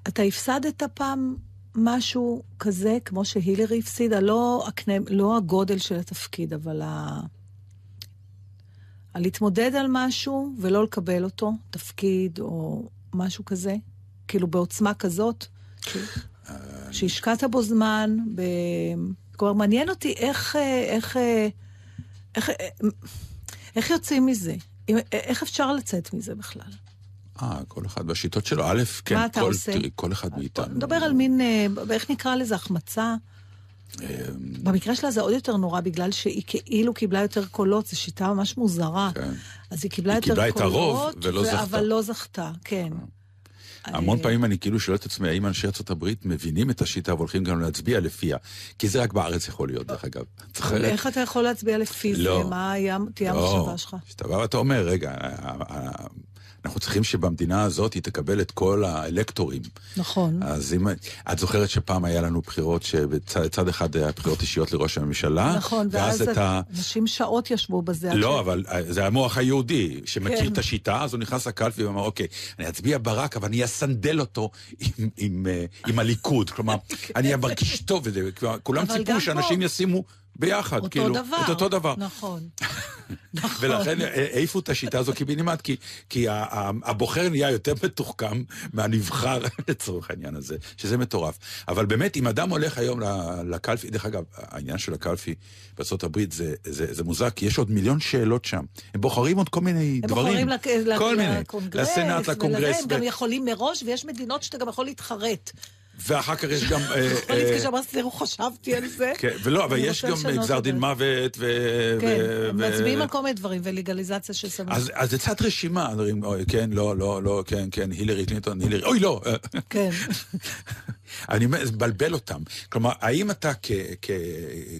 אתה הפסדת פעם משהו כזה, כמו שהילרי הפסידה? לא, הקנה, לא הגודל של התפקיד, אבל ה... על להתמודד על משהו ולא לקבל אותו, תפקיד או משהו כזה? כאילו בעוצמה כזאת? ש- שהשקעת בו זמן, ב... כלומר, מעניין אותי איך, אה, איך, אה, איך, אה, איך יוצאים מזה? אם- איך אפשר לצאת מזה בכלל? אה, כל אחד בשיטות שלו. א', כן, מה אתה כל, עושה? כל אחד מאיתנו. נדבר על מין, אה, איך נקרא לזה, החמצה? אמ, במקרה שלה זה עוד יותר נורא, בגלל שהיא כאילו קיבלה יותר קולות, זו שיטה ממש מוזרה. כן. אז היא קיבלה היא יותר קיבלה את הרוב קולות, ולא ו- זכתה. אבל לא זכתה, כן. המון פעמים אני כאילו שואל את עצמי, האם אנשי הברית מבינים את השיטה והולכים גם להצביע לפיה? כי זה רק בארץ יכול להיות, דרך אגב. איך אתה יכול להצביע לפי זה? לא. מה היה- תהיה לא, המחשבה שלך? שאתה בא ואתה אומר, רגע, אנחנו צריכים שבמדינה הזאת היא תקבל את כל האלקטורים. נכון. אז אם... את זוכרת שפעם היה לנו בחירות שבצד אחד היה בחירות אישיות לראש הממשלה, נכון, ואז את ה... אנשים שעות ישבו בזה. לא, ש- אבל אה, זה המוח היהודי, שמכיר כן. את השיטה, אז הוא נכנס לקלפי ואומר, אוקיי, אני אצביע ברק, אבל אני אסנדל אותו עם, עם, אה, עם הליכוד. כלומר, אני מרגיש טוב, כולם ציפו שאנשים פה- ישימו ביחד, אותו כאילו, דבר. את אותו דבר. נכון. נכון. ולכן אה, העיפו את השיטה הזו קיבינימט, כי, כי הבוחר נהיה יותר מתוחכם מהנבחר לצורך העניין הזה, שזה מטורף. אבל באמת, אם אדם הולך היום לקלפי, דרך אגב, העניין של הקלפי בארה"ב זה, זה, זה מוזר, כי יש עוד מיליון שאלות שם. הם בוחרים עוד כל מיני הם דברים. בוחרים לק- כל מיני. לקונגרס, לסנאט, לקונגרס. הם גם יכולים מראש, ויש מדינות שאתה גם יכול להתחרט. ואחר כך יש גם... אה, יכול אה, להתקשר, אמרתי, תראו, חשבתי על זה. כן, ולא, אבל יש גם לשנות גזר דין זה. מוות ו... כן, מצביעים על כל מיני דברים, ולגליזציה של סמים. אז, זה קצת רשימה, כן, לא, לא, לא, כן, כן, הילרי קלינטון, הילרי, אוי, לא. כן. אני אומר, זה מבלבל אותם. כלומר, האם אתה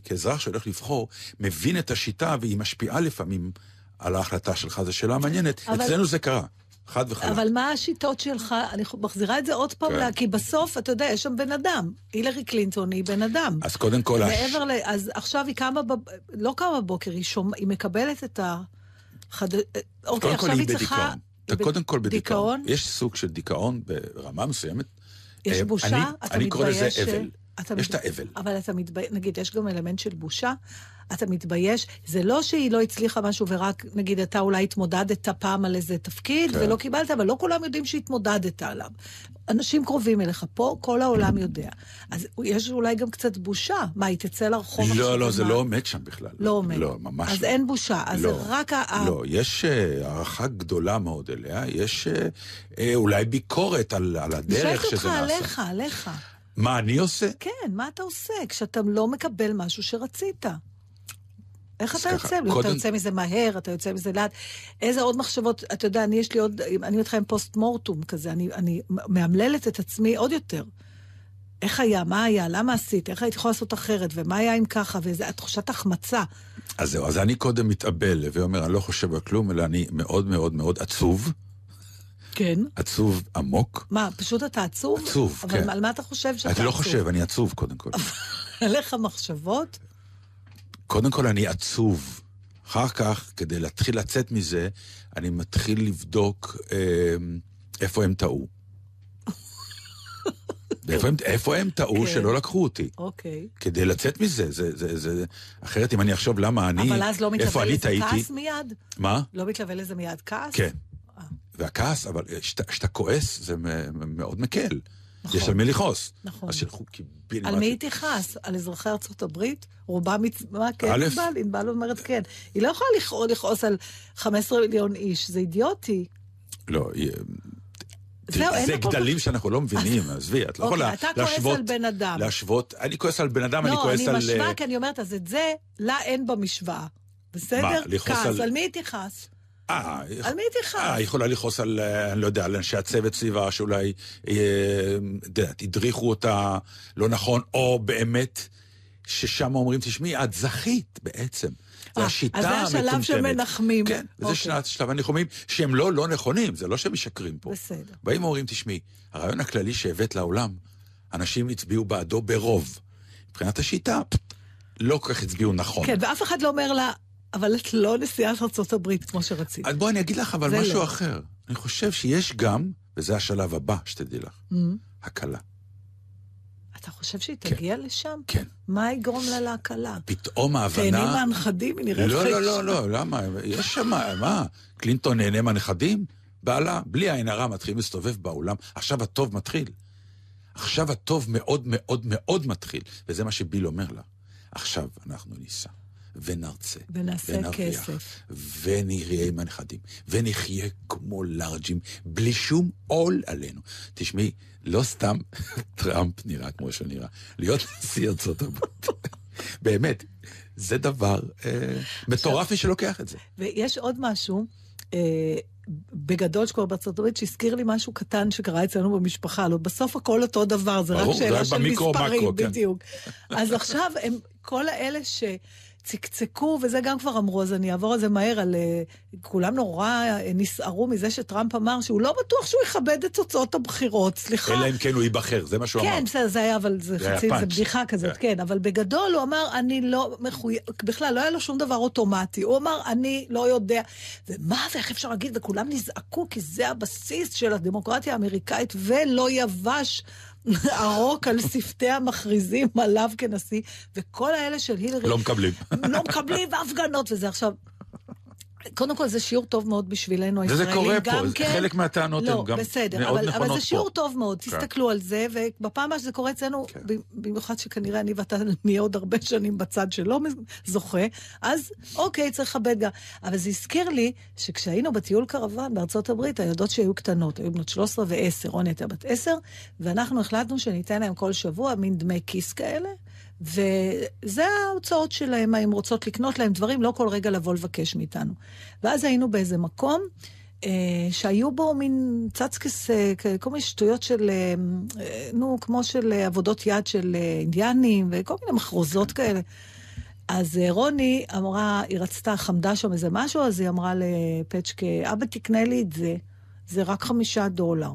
כאזרח שהולך לבחור, מבין את השיטה והיא משפיעה לפעמים על ההחלטה שלך? זו שאלה מעניינת. אצלנו זה קרה, חד וחלק. אבל מה השיטות שלך? אני מחזירה את זה עוד פעם, כן. לה, כי בסוף, אתה יודע, יש שם בן אדם. הילרי קלינטון היא בן אדם. אז קודם כל, הש- מעבר ל... אז עכשיו היא קמה, בב... לא קמה בבוקר, היא, שומע... היא מקבלת את ה... חד... אוקיי, קודם כל עכשיו היא צריכה... בדיכאון. אתה קודם כל בדיכאון. דיכאון? יש סוג של דיכאון ברמה מסוימת. יש אה, בושה? אני- אתה אני קורא לזה מתבייש ש- אבל. אתה יש את מת- האבל. אבל אתה מתבייש, נגיד, יש גם אלמנט של בושה. אתה מתבייש, זה לא שהיא לא הצליחה משהו ורק, נגיד, אתה אולי התמודדת פעם על איזה תפקיד כן. ולא קיבלת, אבל לא כולם יודעים שהתמודדת עליו. אנשים קרובים אליך, פה כל העולם יודע. אז יש אולי גם קצת בושה. מה, היא תצא לרחוב עכשיו? לא, לא, זה ומה? לא עומד שם בכלל. לא עומד. לא, ממש אז לא. אין בושה. אז לא, רק ה... לא, יש אה, הערכה גדולה מאוד אליה, יש אה, אה, אולי ביקורת על על הדרך שזה אותך נעשה. עליך, עליך. מה אני עושה? כן, מה אתה עושה כשאתה לא מקבל משהו שרצית? איך אתה ככה, יוצא? קודם- אתה יוצא מזה מהר, אתה יוצא מזה לאט. איזה עוד מחשבות, אתה יודע, אני יש לי עוד, אני איתך עם פוסט מורטום כזה, אני, אני מאמללת את עצמי עוד יותר. איך היה, מה היה, למה עשית, איך הייתי יכולה לעשות אחרת, ומה היה אם ככה, וזה, תחושת החמצה. אז זהו, אז אני קודם מתאבל ואומר, אני לא חושב על כלום, אלא אני מאוד מאוד מאוד עצוב, כן. עצוב עמוק. מה, פשוט אתה עצוב? עצוב, אבל כן. על מה אתה חושב שאתה אני עצוב? לא חושב, אני עצוב קודם כל. לך מחשבות? קודם כל אני עצוב. אחר כך, כדי להתחיל לצאת מזה, אני מתחיל לבדוק אה, איפה הם טעו. איפה הם, איפה הם טעו כן. שלא לקחו אותי? אוקיי. כדי לצאת מזה, זה, זה, זה, אחרת אם אני אחשוב למה אני, אבל אז לא מתלווה אני לזה טעיתי, כעס מיד? מה? לא מתלווה לזה מיד כעס? כן. אה. והכעס, אבל כשאתה כועס, זה מאוד מקל. נכון. יש על מי לכעוס. נכון. אז שילכו קיבינימט. על מי היא תכעס? על אזרחי ארצות הברית? רובם, מה כן, ענבל? ענבל אומרת כן. היא לא יכולה לכעוס- על 15 מיליון איש, זה אידיוטי. לא, היא- זהו, אין זה גדלים שאנחנו לא מבינים, עזבי, את לא אוקיי, יכולה אתה כועס להשוות... על בן אדם. להשוות, אני כועס על בן אדם, אני לא, כועס אני על... משווה אה, כי אני אומרת, אז את זה, לה אין במשוואה. בסדר? מה, לכעוס כעס, על- על מי היא תכעס? אה, על מי תכעס? אה, היא יכולה לכעוס על, אה, אני לא יודע, על אנשי הצוות סביבה שאולי, אה, את יודעת, הדריכו אותה לא נכון, או באמת, ששם אומרים, תשמעי, את זכית בעצם. זה אה, השיטה אז זה המטומטמת. השלב שמנחמים. כן, זה אוקיי. שנת שלב הניחומים, שהם לא לא נכונים, זה לא שהם משקרים פה. בסדר. באים ואומרים, תשמעי, הרעיון הכללי שהבאת לעולם, אנשים הצביעו בעדו ברוב. מבחינת השיטה, לא כל כך הצביעו נכון. כן, ואף אחד לא אומר לה, אבל את לא נשיאת ארצות הברית כמו שרצית. אז בואי אני אגיד לך אבל משהו לא. אחר. אני חושב שיש גם, וזה השלב הבא, שתדעי לך, Mm. הקלה. אתה חושב שהיא כן. תגיע לשם? כן. מה יגרום לה להקלה? פתאום ההבנה... מהנכדים, היא נראית לא. לא, לא, לא, למה? יש שם, מה? קלינטון נהנה מהנכדים? בעלה, בלי עין הרע, מתחיל להסתובב בעולם. עכשיו הטוב מתחיל. עכשיו הטוב מאוד מאוד מאוד מתחיל. וזה מה שביל אומר לה. עכשיו אנחנו ניסע, ונרצה, ונעשה ונרוויח, כסף. ונראה עם הנכדים, ונחיה כמו לארג'ים, בלי שום עול עלינו. תשמעי, לא סתם טראמפ נראה כמו שהוא נראה, להיות נשיא ארצות הברית. באמת, זה דבר אה, מטורף מי שלוקח את זה. ויש עוד משהו, אה, בגדול שקורה בארצות הברית, שהזכיר לי משהו קטן שקרה אצלנו במשפחה. לא, בסוף הכל אותו דבר, זה ברור, רק זה שאלה רק של במיקרו, מספרים, מקרו, כן. בדיוק. אז עכשיו, הם, כל האלה שצקצקו, וזה גם כבר אמרו, אז אני אעבור על זה מהר, על... אה, כולם נורא אה, נסערו מזה שטראמפ אמר שהוא לא בטוח שהוא יכבד את תוצאות הבחירות, סליחה. אלא אם כן הוא ייבחר, זה מה שהוא אמר. כן, זה היה, אבל זה זה חצי, זה. בדיחה כזאת, כן. כן. אבל בגדול הוא אמר, אני לא מחויב, בכלל לא היה לו שום דבר אוטומטי. הוא אמר, אני לא יודע. ומה, ואיך אפשר להגיד? וכולם נזעקו, כי זה הבסיס של הדמוקרטיה האמריקאית, ולא יבש ערוק על שפתי המכריזים עליו כנשיא. וכל האלה של הילרי... לא מקבלים. לא מקבלים, והפגנות וזה. עכשיו, קודם כל, זה שיעור טוב מאוד בשבילנו, וזה הישראלים. קורה פה, כן. חלק מהטענות לא, הן גם בסדר, מאוד אבל, אבל נכונות זה שיעור פה. טוב מאוד, כן. תסתכלו על זה, ובפעם הבאה שזה קורה אצלנו, כן. במיוחד שכנראה אני ואתה נהיה עוד הרבה שנים בצד שלא זוכה, אז אוקיי, צריך לכבד גם. אבל זה הזכיר לי שכשהיינו בטיול קרוון בארצות הברית, הילדות שהיו קטנות, היו בנות 13 ו-10, רוני הייתה בת 10, ואנחנו החלטנו שניתן להם כל שבוע מין דמי כיס כאלה. וזה ההוצאות שלהם, הם רוצות לקנות להם דברים, לא כל רגע לבוא לבקש מאיתנו. ואז היינו באיזה מקום אה, שהיו בו מין צצקס, אה, כל מיני שטויות של, אה, אה, נו, כמו של אה, עבודות יד של אה, אינדיאנים, וכל מיני מחרוזות כאלה. אז רוני אמרה, היא רצתה, חמדה שם איזה משהו, אז היא אמרה לפצ'קה, אבא תקנה לי את זה, זה רק חמישה דולר.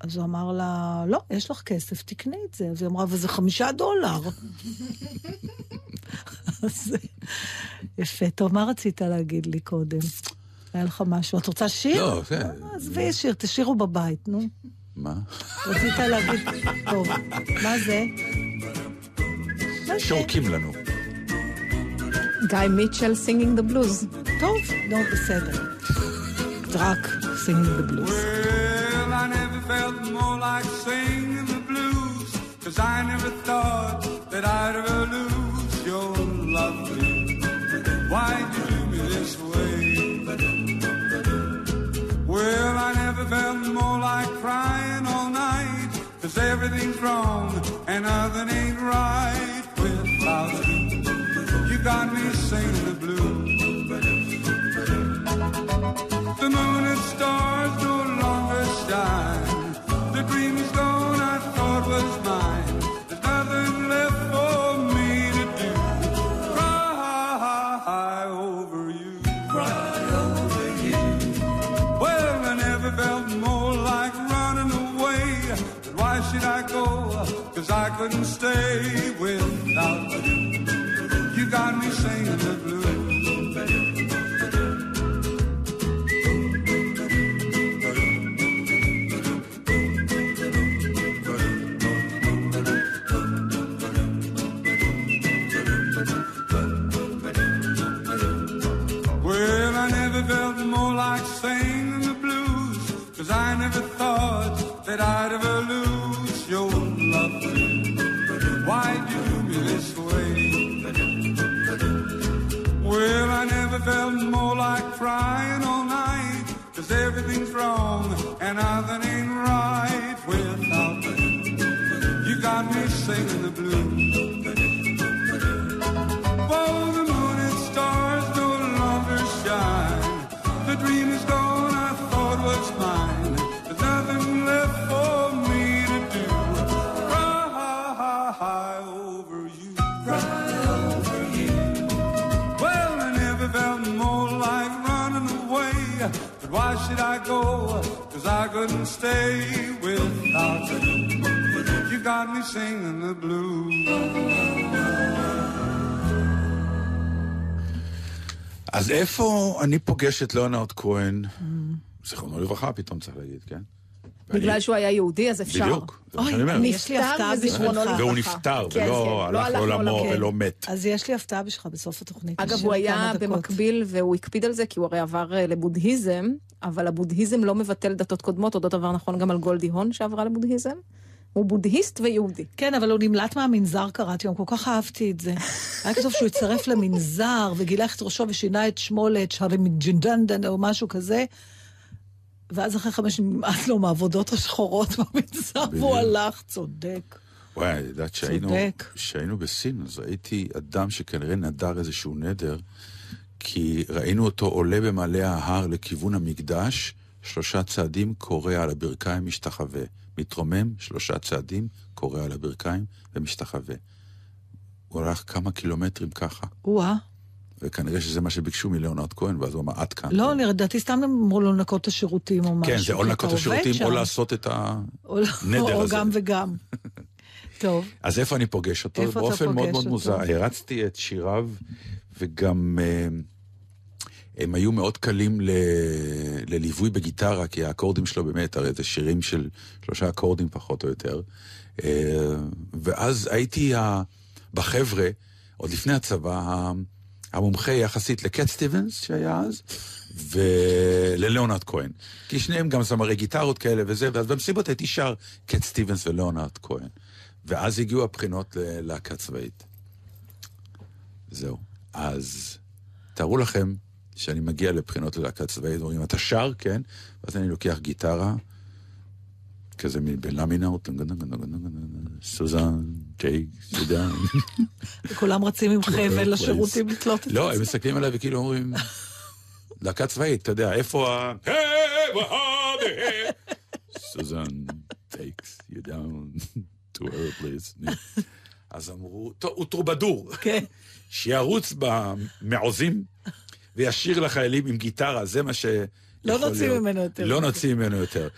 אז הוא אמר לה, לא, יש לך כסף, תקני את זה. אז היא אמרה, אבל זה חמישה דולר. אז יפה. טוב, מה רצית להגיד לי קודם? היה לך משהו. את רוצה שיר? לא, זה... עזבי שיר, תשאירו בבית, נו. מה? רצית להגיד... טוב, מה זה? מה זה? שורקים לנו. גיא מיטשל singing the blues. טוב, נו, בסדר. rock singing the blues. Well, I never felt more like singing the blues, cause I never thought that I'd ever lose your love. Why do you do me this way? Well, I never felt more like crying all night, cause everything's wrong and nothing ain't right without you. You got me singing the blues. The moon and stars no longer shine. The dream is gone, I thought was mine. There's nothing left for me to do. Cry over you. Cry over you. Well, I never felt more like running away. But why should I go? Cause I couldn't stay without you. You got me singing the blues. The blues, cause I never thought that I'd ever lose your love. Why do you do me this way? Well, I never felt more like crying all night, cause everything's wrong and nothing Should I go? Cause I couldn't stay without you. You got me singing the blues. אז איפה אני פוגש את ליאונרד כהן, זיכרונו לברכה פתאום צריך להגיד, כן? בגלל שהוא היה יהודי, אז אפשר. בדיוק, זה מה אוי, שאני אומר. אני- יש לי הפתעה נפטר וזיכרונו. לברכה. והוא נפטר, כן, ולא כן, לא הלך הלך לעולמו. ולא מת. אז יש לי הפתעה בשבילך בסוף התוכנית. אגב, הוא היה. במקביל, והוא הקפיד על זה, כי הוא הרי עבר אה, לבודהיזם, אבל הבודהיזם לא מבטל דתות קודמות, אותו דבר נכון גם על גולדי הון שעברה לבודהיזם. הוא בודהיסט ויהודי. כן, אבל הוא נמלט מהמנזר, קראתי, היום, כל כך אהבתי את זה. היה כתוב שהוא הצטרף למנזר, וגילח את ראשו ושינה את שמו לצ'רמיג'נדן או משהו כזה. ואז אחרי חמש שנים נמאס לו מהעבודות השחורות במנזר, והוא הלך, צודק. וואי, את יודעת שהיינו, צודק. שהיינו בסין, אז ראיתי אדם שכנראה נדר איזשהו נדר, כי ראינו אותו עולה במעלה ההר לכיוון המקדש, שלושה צעדים קורא על הברכיים, משתחווה. מתרומם, שלושה צעדים, קורא על הברכיים ומשתחווה. הוא הלך כמה קילומטרים ככה, או-אה. וכנראה שזה מה שביקשו מליאונרד כהן, ואז הוא אמר, עד כאן. לא, לדעתי סתם אמרו לו לנקות את השירותים או משהו. כן, זה או לנקות את השירותים, או. לעשות את. או לא- נדר או הזה. גם וגם. טוב. אז איפה אני פוגש אותו? איפה אתה באופן מאוד פוגש מאוד אותו? מוזר. הרצתי את שיריו, וגם אה, הם היו מאוד קלים. לליווי בגיטרה, כי האקורדים שלו באמת, הרי זה שירים של שלושה אקורדים פחות או יותר. אה, ואז הייתי. בחבר'ה, עוד לפני הצבא, המומחה יחסית לקט סטיבנס שהיה אז, ולליאונרד כהן. כי שניהם גם זמרי גיטרות כאלה וזה, ואז במסיבות הייתי שר קט סטיבנס וליאונרד כהן. ואז הגיעו הבחינות ללהקה צבאית. זהו. אז תארו לכם שאני מגיע לבחינות ללהקה צבאית, אומרים, אתה שר? כן. ואז אני לוקח גיטרה, כזה בלמינאוט, סוזן, ג'ייק, סודן. כולם רצים עם חבל לשירותים לתלות את לא, הם מסתכלים עליי וכאילו אומרים, להקה צבאית, אתה יודע, איפה ה... סוזן takes you down to her. אז אמרו, טוב, הוא טרובדור. כן. שירוץ במעוזים וישיר לחיילים עם גיטרה, זה מה ש... לא נוציא. ממנו יותר. לא נוציא ממנו יותר.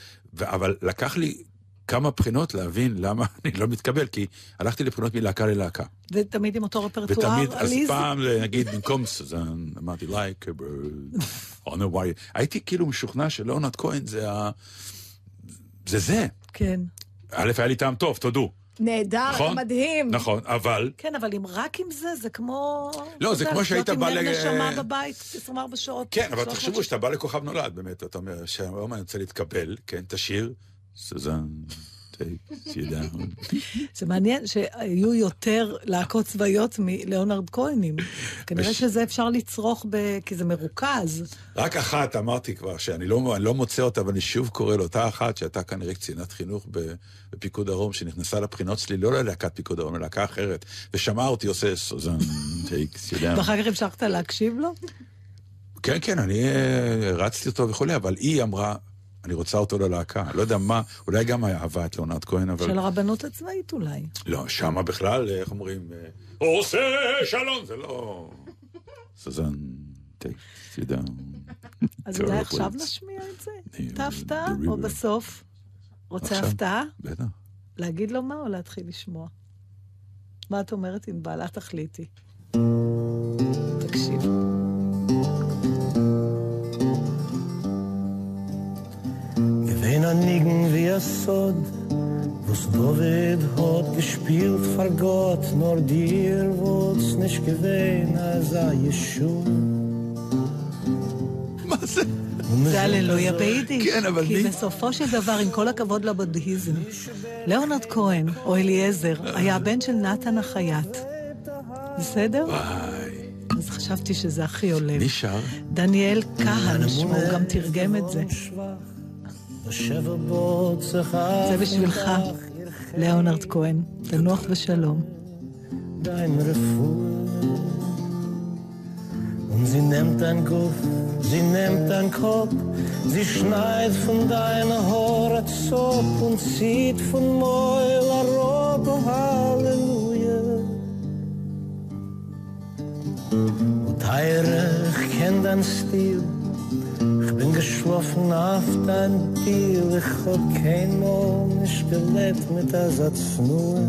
אבל לקח לי כמה בחינות להבין למה אני לא מתקבל, כי הלכתי לבחינות מלהקה ללהקה. ותמיד עם אותו רפרטואר ותמיד, אז עליז. פעם, נגיד, במקום סוזן, אמרתי, like a bird, I don't know why. הייתי כאילו משוכנע שלאונרד כהן זה ה... זה זה. כן. א', היה לי טעם טוב, תודו. נהדר, נכון? מדהים. נכון, אבל... כן, אבל אם רק עם זה, זה כמו... לא, זה כמו שהיית להיות בא עם ל- לב נשמה בבית 24 שעות. כן, אבל 300 תחשבו שאתה בא לכוכב נולד, באמת, אתה אומר, שהיום אני רוצה להתקבל, כן, תשאיר, סוזן, down. זה מעניין שהיו יותר להקות צבאיות מליאונרד כהנים. כנראה שזה אפשר לצרוך ב... כי זה מרוכז. רק אחת אמרתי כבר, שאני לא, לא מוצא אותה, אבל אני שוב קורא לאותה אחת שהייתה כנראה קצינת חינוך בפיקוד דרום, שנכנסה לבחינות שלי, לא ללהקת פיקוד דרום, ללהקה אחרת, ושמעה אותי עושה סוזן, down. ואחר כך המשכת להקשיב לו? כן, כן, אני אה, רצתי אותו וכולי, אבל היא אמרה, אני רוצה אותו ללהקה. לא יודע מה, אולי גם אהבה את ליאונרד כהן, אבל... של הרבנות הצבאית אולי. לא, שמה בכלל, איך אומרים? אה, עושה שלום, זה לא... you down. אז אולי עכשיו. נשמיע את זה? את ההפתעה? או. בסוף? רוצה. הפתעה? בטח. להגיד לו מה או להתחיל לשמוע? מה את אומרת, ענבל? את תחליטי. תקשיב. Gewinn an Nigen wie ein Sod, wo's David hat gespielt vor Gott, nur dir wo's nicht gewinn, als a Yeshua. מה זה? זה הללויה ביידיש. כן, אבל כי מי- בסופו של דבר, עם כל הכבוד לבודהיזם, ליאונרד כהן, או אליעזר, היה הבן של נתן החייט. בסדר? וואי. אז חשבתי שזה הכי עולה. מי שר? דניאל כהן שמו, הוא גם תרגם את זה. בשבר בו צריכה זה בשבילך, ליאונרד כהן. תנוח בשלום. dein Refuhr. Und sie nimmt dein Guff, sie nimmt dein Kopf, sie schneit von deiner Haare Zop und zieht von Mäul a Robe, Halleluja. Und heire, ich kenn dein Stil, ich bin auf dein Deal, ich hab kein Mal nicht gelebt mit Ersatz nur.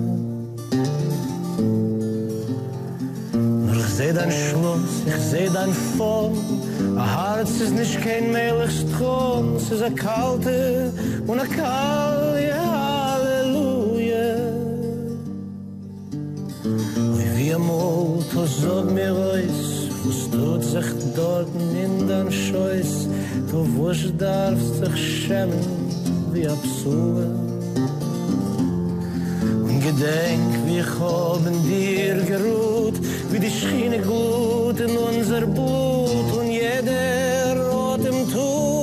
Nur ich seh dein Schloss, ich seh dein Form. Ein Herz ist nicht kein Melchstrom, es ist ein kalte und ein kalte Halleluja. Und wie am Auto sag mir euch, was tut sich dort in dein Scheuß, du wusch darfst dich schämen wie Psur. Und gedenk, wie ich hab in dir geruht, wie die Schiene gut in unser Blut und jeder rot im Tod,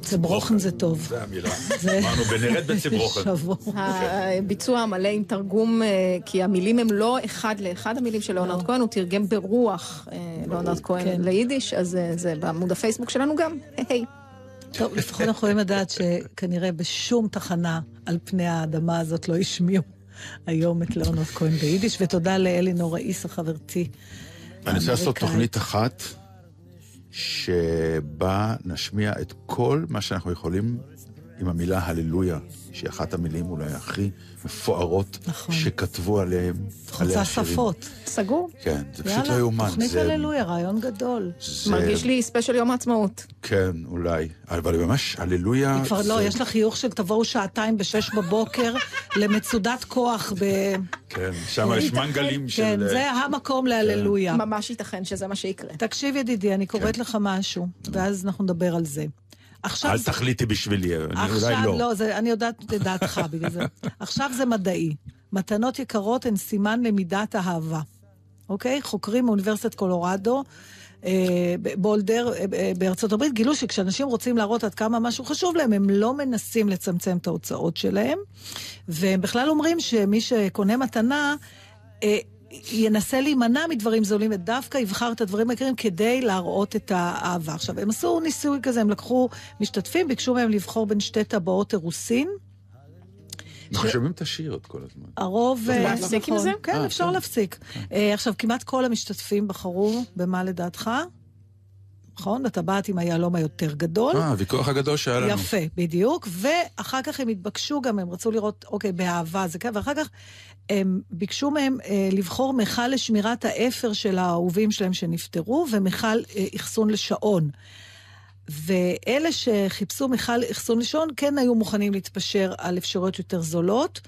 צברוכן זה טוב. זה המילה. זה- אמרנו, בנרד בצברוכן. הביצוע המלא עם תרגום, אה, כי המילים הם לא אחד לאחד המילים של ליאונרד כהן, הוא תרגם ברוח אה, ליאונרד כהן כן. ליידיש, אז אה, זה בעמוד הפייסבוק שלנו גם. היי. טוב, לפחות אנחנו יכולים לדעת שכנראה בשום תחנה על פני האדמה הזאת לא השמיעו היום את ליאונרד כהן ביידיש, ותודה לאלינור ראיס, החברתי. אני רוצה לעשות. תוכנית אחת, שבה נשמיע את כל מה שאנחנו יכולים עם המילה הללויה, שהיא אחת המילים אולי הכי מפוארות נכון. שכתבו עליהם, חוצה עליה שירים. שפות. סגור. כן, זה פשוט יאללה, לא יאומן. תוכנית זה- הללויה, רעיון גדול. זה- מרגיש לי ספיישל יום העצמאות. כן, אולי. אבל ממש, הללויה... היא כבר לא, זה- יש לך חיוך של תבואו שעתיים בשש בבוקר למצודת כוח ב... כן, שם יש מנגלים של... כן, זה המקום להללויה. ממש ייתכן שזה מה שיקרה. תקשיב, ידידי, אני קוראת לך משהו, ואז אנחנו נדבר על זה. עכשיו אל זה- תחליטי בשבילי, אני אולי עכשיו, לא. לא, זה, אני יודעת את דעתך בגלל זה. עכשיו זה מדעי. מתנות יקרות הן סימן למידת אהבה. אוקיי? חוקרים מאוניברסיטת קולורדו, אה, בולדר אה, אה, בארצות הברית, גילו שכשאנשים רוצים להראות עד כמה משהו חשוב להם, הם לא מנסים לצמצם את ההוצאות שלהם, והם בכלל אומרים שמי שקונה מתנה, אה, ינסה להימנע מדברים זולים, ודווקא יבחר את הדברים היקרים כדי להראות את האהבה. עכשיו, הם עשו ניסוי כזה, הם לקחו משתתפים, ביקשו מהם לבחור בין שתי טבעות אירוסין. אנחנו שומעים את השיר עוד כל הזמן. הרוב... אה, להפסיק עם נכון. זה? כן, אה, אפשר כן. להפסיק. אה, עכשיו, כמעט כל המשתתפים בחרו במה לדעתך? נכון? הטבעת עם היהלום היותר גדול. אה, הוויכוח הגדול שהיה לנו. יפה, בדיוק. ואחר כך הם התבקשו גם, הם רצו לראות, אוקיי, באהבה זה כן, ואחר כך הם ביקשו מהם אה, לבחור מכל לשמירת האפר של האהובים שלהם שנפטרו, ומכל אה, אחסון לשעון. ואלה שחיפשו מכל אחסון לשעון, כן היו מוכנים להתפשר על אפשרויות יותר זולות,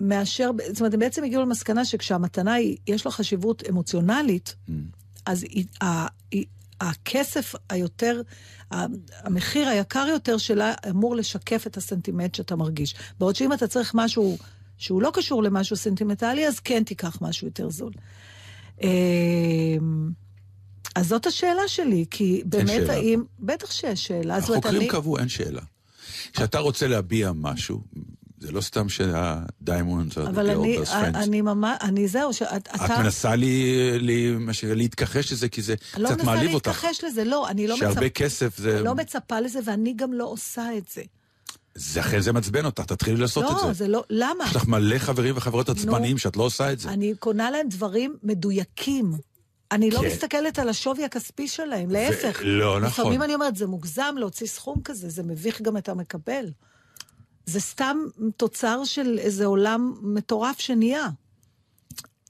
מאשר, זאת אומרת, הם בעצם הגיעו למסקנה שכשהמתנה היא, יש לה חשיבות אמוציונלית, Mm. אז היא, ה, היא, הכסף היותר, המחיר היקר יותר שלה אמור לשקף את הסנטימנט שאתה מרגיש. בעוד שאם אתה צריך משהו שהוא לא קשור למשהו סנטימנטלי, אז כן תיקח משהו יותר זול. אמ, אז זאת השאלה שלי, כי באמת שאלה. האם... בטח שיש שאלה. החוקרים קבעו, אין שאלה. כשאתה רוצה להביע משהו, זה לא סתם שה diamonds, אבל אני, אני ממש, אני זהו, שאת, את. מנסה לי, לי, להתכחש לזה, כי זה לא קצת מנסה מעליב אותך. להתכחש לזה, לא, אני לא שהרבה מצפה... כסף זה... לא מצפה לזה, ואני גם לא עושה את זה. זה אחרי זה מעצבן אותך, תתחילי לעשות את לא, זה. זה לא, למה? יש לך מלא חברים וחברות. עצבניים שאת לא עושה את זה. אני קונה להם דברים מדויקים. אני לא כן. מסתכלת על השווי הכספי שלהם, להפך. לא נכון. לפעמים אני אומרת, זה מוגזם להוציא סכום כזה, זה מביך גם את המקבל. זה סתם תוצר של איזה עולם מטורף שנהיה.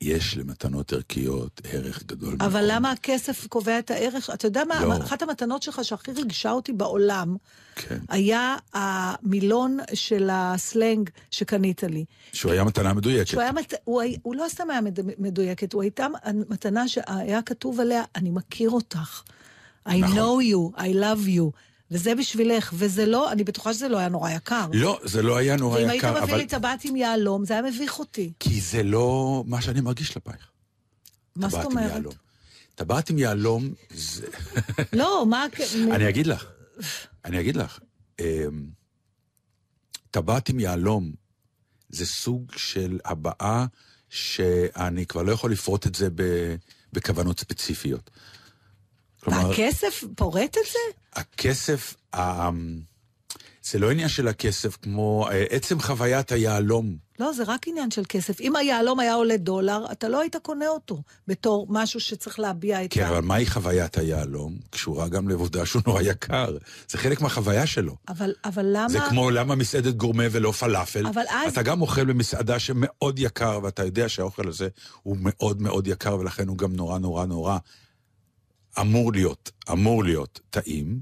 יש למתנות ערכיות ערך גדול מאוד. אבל למה הכסף קובע את הערך? אתה יודע מה, לא. אחת המתנות שלך שהכי ריגשה אותי בעולם, כן. היה המילון של הסלנג שקנית לי. שהוא היה מתנה מדויקת. שהוא היה, מת... הוא, היה... הוא לא סתם היה מד... מדויקת, הוא הייתה מתנה שהיה כתוב עליה, אני מכיר אותך. I נכון. know you, I love you. וזה בשבילך, וזה לא, אני בטוחה שזה לא היה נורא יקר. לא, זה לא היה נורא ואם היית יקר, מביא אבל... לי טבעת עם יהלום, זה היה מביך אותי. כי זה לא מה שאני מרגיש כלפייך. מה זאת אומרת? טבעת עם יהלום זה... לא, מה... אני אגיד לך, אני אגיד לך, אמ, טבעת עם יהלום זה סוג של הבעה שאני כבר לא יכול לפרוט את זה בכוונות ספציפיות. כלומר, והכסף פורט את זה? הכסף, ה- זה לא עניין של הכסף, כמו אה, עצם חוויית היהלום. לא, זה רק עניין של כסף. אם היהלום היה עולה דולר, אתה לא היית קונה אותו בתור משהו שצריך להביע את כן, ה... אבל מהי חוויית היהלום? קשורה גם לעובדה שהוא נורא יקר. זה חלק מהחוויה שלו. אבל, אבל למה... זה כמו למה מסעדת גורמה ולא פלאפל. אבל אז- אתה גם אוכל במסעדה שמאוד יקר, ואתה יודע שהאוכל הזה הוא מאוד מאוד יקר, ולכן הוא גם נורא נורא נורא אמור להיות, אמור להיות טעים.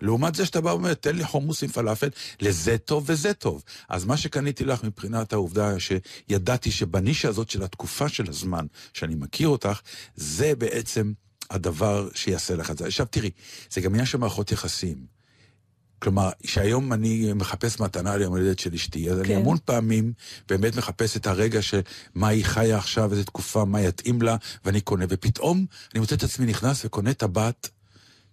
לעומת זה שאתה בא ואומר, תן לי חומוס עם פלאפל, לזה טוב וזה טוב. אז מה שקניתי לך מבחינת העובדה שידעתי שבנישה הזאת של התקופה של הזמן, שאני מכיר אותך, זה בעצם הדבר שיעשה לך את זה. עכשיו תראי, זה גם עניין של מערכות יחסים. כלומר, שהיום אני מחפש מתנה ליום הולדת של אשתי, אז אני כן. המון פעמים באמת מחפש את הרגע של מה היא חיה עכשיו, איזה תקופה, מה יתאים לה, ואני קונה. ופתאום אני מוצא את עצמי נכנס וקונה טבעת,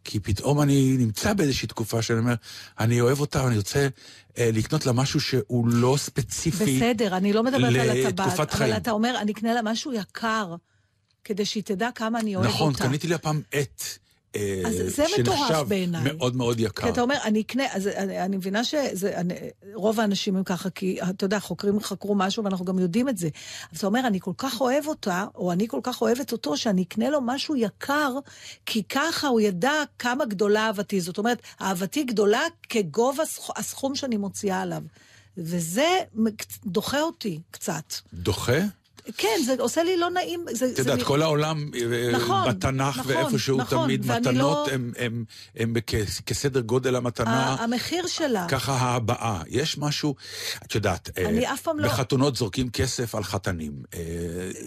כי פתאום אני נמצא באיזושהי תקופה שאני אומר, אני אוהב אותה, ואני רוצה אה, לקנות לה משהו שהוא לא ספציפי. בסדר, אני לא מדברת על הטבעת, לתקופת אבל חיים. אתה אומר, אני אקנה לה משהו יקר, כדי שהיא תדע כמה אני אוהב נכון, אותה. קניתי לי הפעם עט. אה, אז זה מטורף שנחשב בעיניי. מאוד מאוד יקר. כי אתה אומר, אני אקנה, אז אני, אני מבינה שרוב האנשים הם ככה, כי אתה יודע, חוקרים חקרו משהו ואנחנו גם יודעים את זה. אז אתה אומר, אני כל כך אוהב אותה, או אני כל כך אוהבת אותו, שאני אקנה לו משהו יקר, כי ככה הוא ידע כמה גדולה אהבתי. זאת אומרת, אהבתי גדולה כגובה הסכ- הסכום שאני מוציאה עליו. וזה דוחה אותי קצת. דוחה? כן, זה עושה לי לא נעים. את יודעת. כל העולם אה, נכון, בתנ"ך נכון, ואיפשהו נכון, תמיד מתנות לא- הם- הם- הם בכ- כסדר גודל המתנה. המחיר שלה. ככה ההבעה. יש משהו, את יודעת, אה, אני אף פעם לא- בחתונות זורקים כסף על חתנים. אה,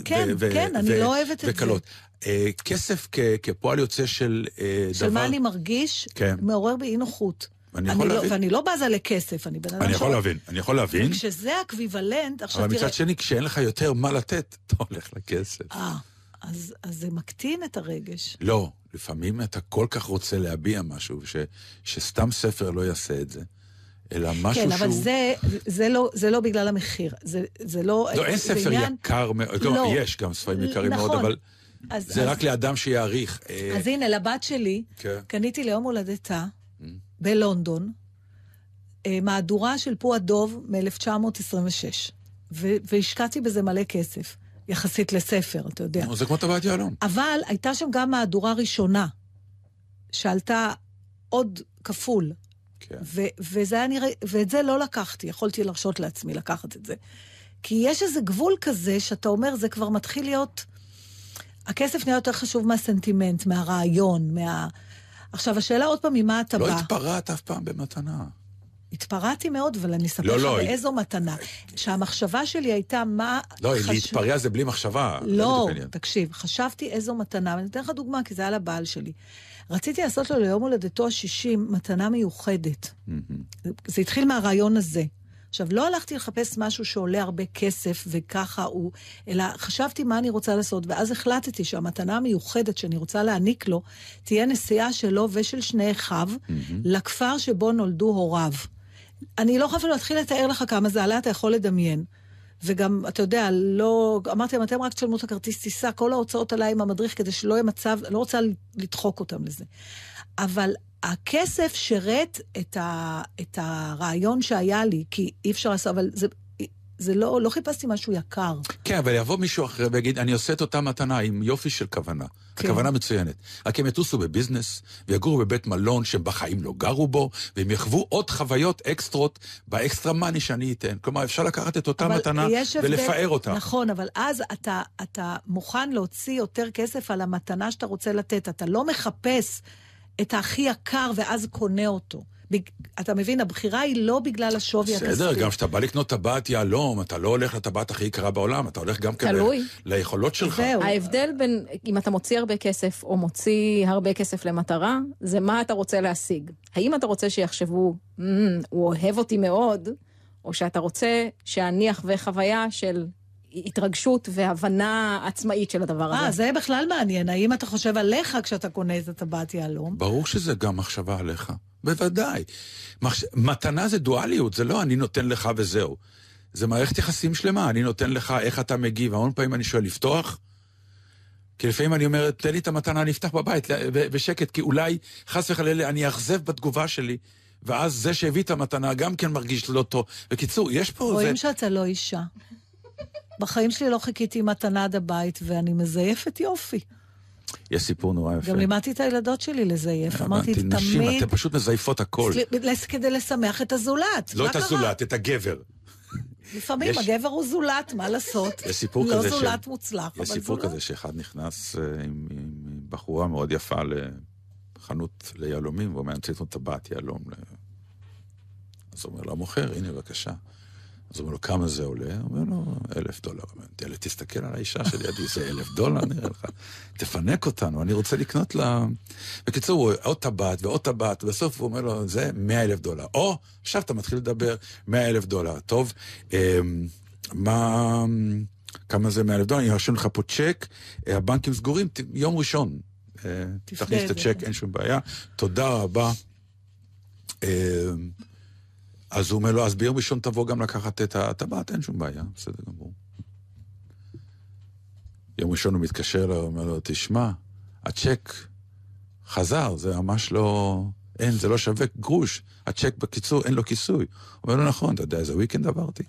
כן, כן, אני לא אוהבת את זה. וכלות. אה, כסף כ- כפועל יוצא של אה, של דבר... מה אני מרגיש, כן. מעורר בי אי נוחות. אני יכול לא, להבין. ואני לא בזה לכסף, אני בן אדם אני יכול להבין, אני יכול להבין, וכשזה equivalent, עכשיו אבל תראה... מצד שני, כשאין לך יותר מה לתת, אתה הולך לכסף. אה, אז, אז זה מקטין את הרגש. לא, לפעמים אתה כל כך רוצה להביע משהו, ש, שסתם ספר לא יעשה את זה. אלא משהו כן, שהוא... אבל זה, זה, לא, זה לא בגלל המחיר. זה, זה לא... לא, אין ספר עניין- יקר מאוד, לא. לא, יש גם ספרים יקרים מאוד, נכון. אבל אז, זה אז, רק לאדם שיעריך. אה, אז הנה, לבת שלי, כן. קניתי ליום הולדתה בלונדון אה, מהדורה של פו הדוב מ-1926, והשקעתי בזה מלא כסף, יחסית לספר, אתה יודע. זה כמו טבעת יהלום. אבל הייתה שם גם מהדורה ראשונה, שעלתה עוד כפול. כן. ו- וזה היה נראה, ואת זה לא לקחתי, יכולתי להרשות לעצמי לקחת את זה. כי יש איזה גבול כזה שאתה אומר, זה כבר מתחיל להיות... הכסף נהיה יותר חשוב מהסנטימנט, מהרעיון, מה... עכשיו, השאלה עוד פעם, ממה אתה לא בא? התפרעת אף פעם במתנה. התפרעתי מאוד, אבל אני אספר לא, לך לא, באיזו מתנה. שהמחשבה שלי הייתה מה... לא, חשוב- להתפרע זה בלי מחשבה. לא. תקשיב, חשבתי איזו מתנה, ואני אתן לך דוגמה, כי זה היה לבעל שלי. רציתי לעשות לו ליום הולדתו ה-60 מתנה מיוחדת. זה התחיל מהרעיון הזה. עכשיו, לא הלכתי לחפש משהו שעולה הרבה כסף וככה הוא, אלא חשבתי מה אני רוצה לעשות, ואז החלטתי שהמתנה המיוחדת שאני רוצה להעניק לו, תהיה נסיעה שלו ושל שני אחיו לכפר שבו נולדו הוריו. אני לא יכולה אפילו להתחיל לתאר לך כמה זה עלה, אתה יכול לדמיין. וגם, אתה יודע, לא... אמרתי להם, אתם רק תשלמו את הכרטיס טיסה, כל ההוצאות עליי עם המדריך, כדי שלא יהיה מצב, לא רוצה לדחוק אותם לזה. אבל הכסף שירת את, ה, את הרעיון שהיה לי, כי אי אפשר לעשות, אבל זה, זה לא, לא חיפשתי משהו יקר. כן, אבל יבוא מישהו אחר ויגיד, אני עושה את אותה מתנה עם יופי של כוונה. כן. הכוונה מצוינת. רק הם יטוסו בביזנס, ויגורו בבית מלון שהם בחיים לא גרו בו, והם יחוו עוד חוויות אקסטרות באקסטרה מאני שאני אתן. כלומר, אפשר לקחת את אותה מתנה יש הבדל- ולפאר אותה. נכון, אבל אז אתה, אתה מוכן להוציא יותר כסף על המתנה שאתה רוצה לתת. אתה לא מחפש את הכי יקר ואז קונה אותו. אתה מבין, הבחירה היא לא בגלל השווי הכספי. בסדר, גם כשאתה בא לקנות טבעת יהלום, אתה לא הולך לטבעת הכי יקרה בעולם, אתה הולך גם כן ליכולות שלך. זהו. ההבדל בין אם אתה מוציא הרבה כסף או מוציא הרבה כסף למטרה, זה מה אתה רוצה להשיג. האם אתה רוצה שיחשבו, "מ, הוא אוהב אותי מאוד, או שאתה רוצה שאני אחווה חוויה של התרגשות והבנה עצמאית של הדבר אה, הזה. זה בכלל מעניין. האם אתה חושב עליך כשאתה קונה את הטבעת יהלום? ברור שזה גם מחשבה עליך, בוודאי. מחש... מתנה זה דואליות, זה לא אני נותן לך וזהו. זה מערכת יחסים שלמה, אני נותן לך איך אתה מגיב. המון פעמים אני שואל, לפתוח? כי לפעמים אני אומר, תן לי את המתנה, אני אפתח בבית, בשקט, כי אולי, חס וחלילה, אני אאכזב בתגובה שלי, ואז זה שהביא את המתנה גם כן מרגיש לא טוב. בקיצור, יש פה... רואים זה... שאתה לא אישה. בחיים שלי לא חיכיתי מתנה עד הבית, ואני מזייפת יופי. יש סיפור נורא יפה. גם לימדתי את הילדות שלי לזייף. אמרתי, הבנתי, נשים, תמיד... אתן פשוט מזייפות הכל. כדי לשמח את הזולת. לא את? הזולת, את הגבר. לפעמים יש- הגבר הוא זולת, מה לעשות? יש סיפור לא כזה זולת ש- מוצלח, יש סיפור זולת. כזה שאחד נכנס אה, עם, עם בחורה מאוד יפה לחנות ליהלומים, והוא אומר, אני רוצה לקנות טבעת יהלום. אז הוא אומר לו, המוכר, הנה בבקשה. אז הוא אומר לו, כמה זה עולה? הוא אומר לו, אלף דולר. הוא אומר, "תראה, תסתכל על האישה שלידי, זה אלף דולר, נראה לך. תפנק אותנו, אני רוצה לקנות לה... בקיצור, הוא עוד טבעת ועוד טבעת, ובסוף הוא אומר לו, זה מאה אלף דולר. או, עכשיו אתה מתחיל לדבר, מאה אלף דולר. טוב, אמ, מה... כמה זה מאה אלף דולר? אני ארשום לך פה צ'ק, אה, הבנקים סגורים, יום ראשון. אה, תכניס את. הצ'ק, אין שום בעיה. תודה רבה. אז הוא אומר לו, אז ביום ראשון תבוא גם לקחת את הטבעת, אין שום בעיה, בסדר גמור. יום ראשון הוא מתקשר אליו, אומר לו, תשמע, הצ'ק חזר, זה ממש לא... אין, זה לא שווה גרוש. הצ'ק בקיצור, אין לו כיסוי. הוא אומר לו, נכון, אתה יודע איזה weekend עברתי?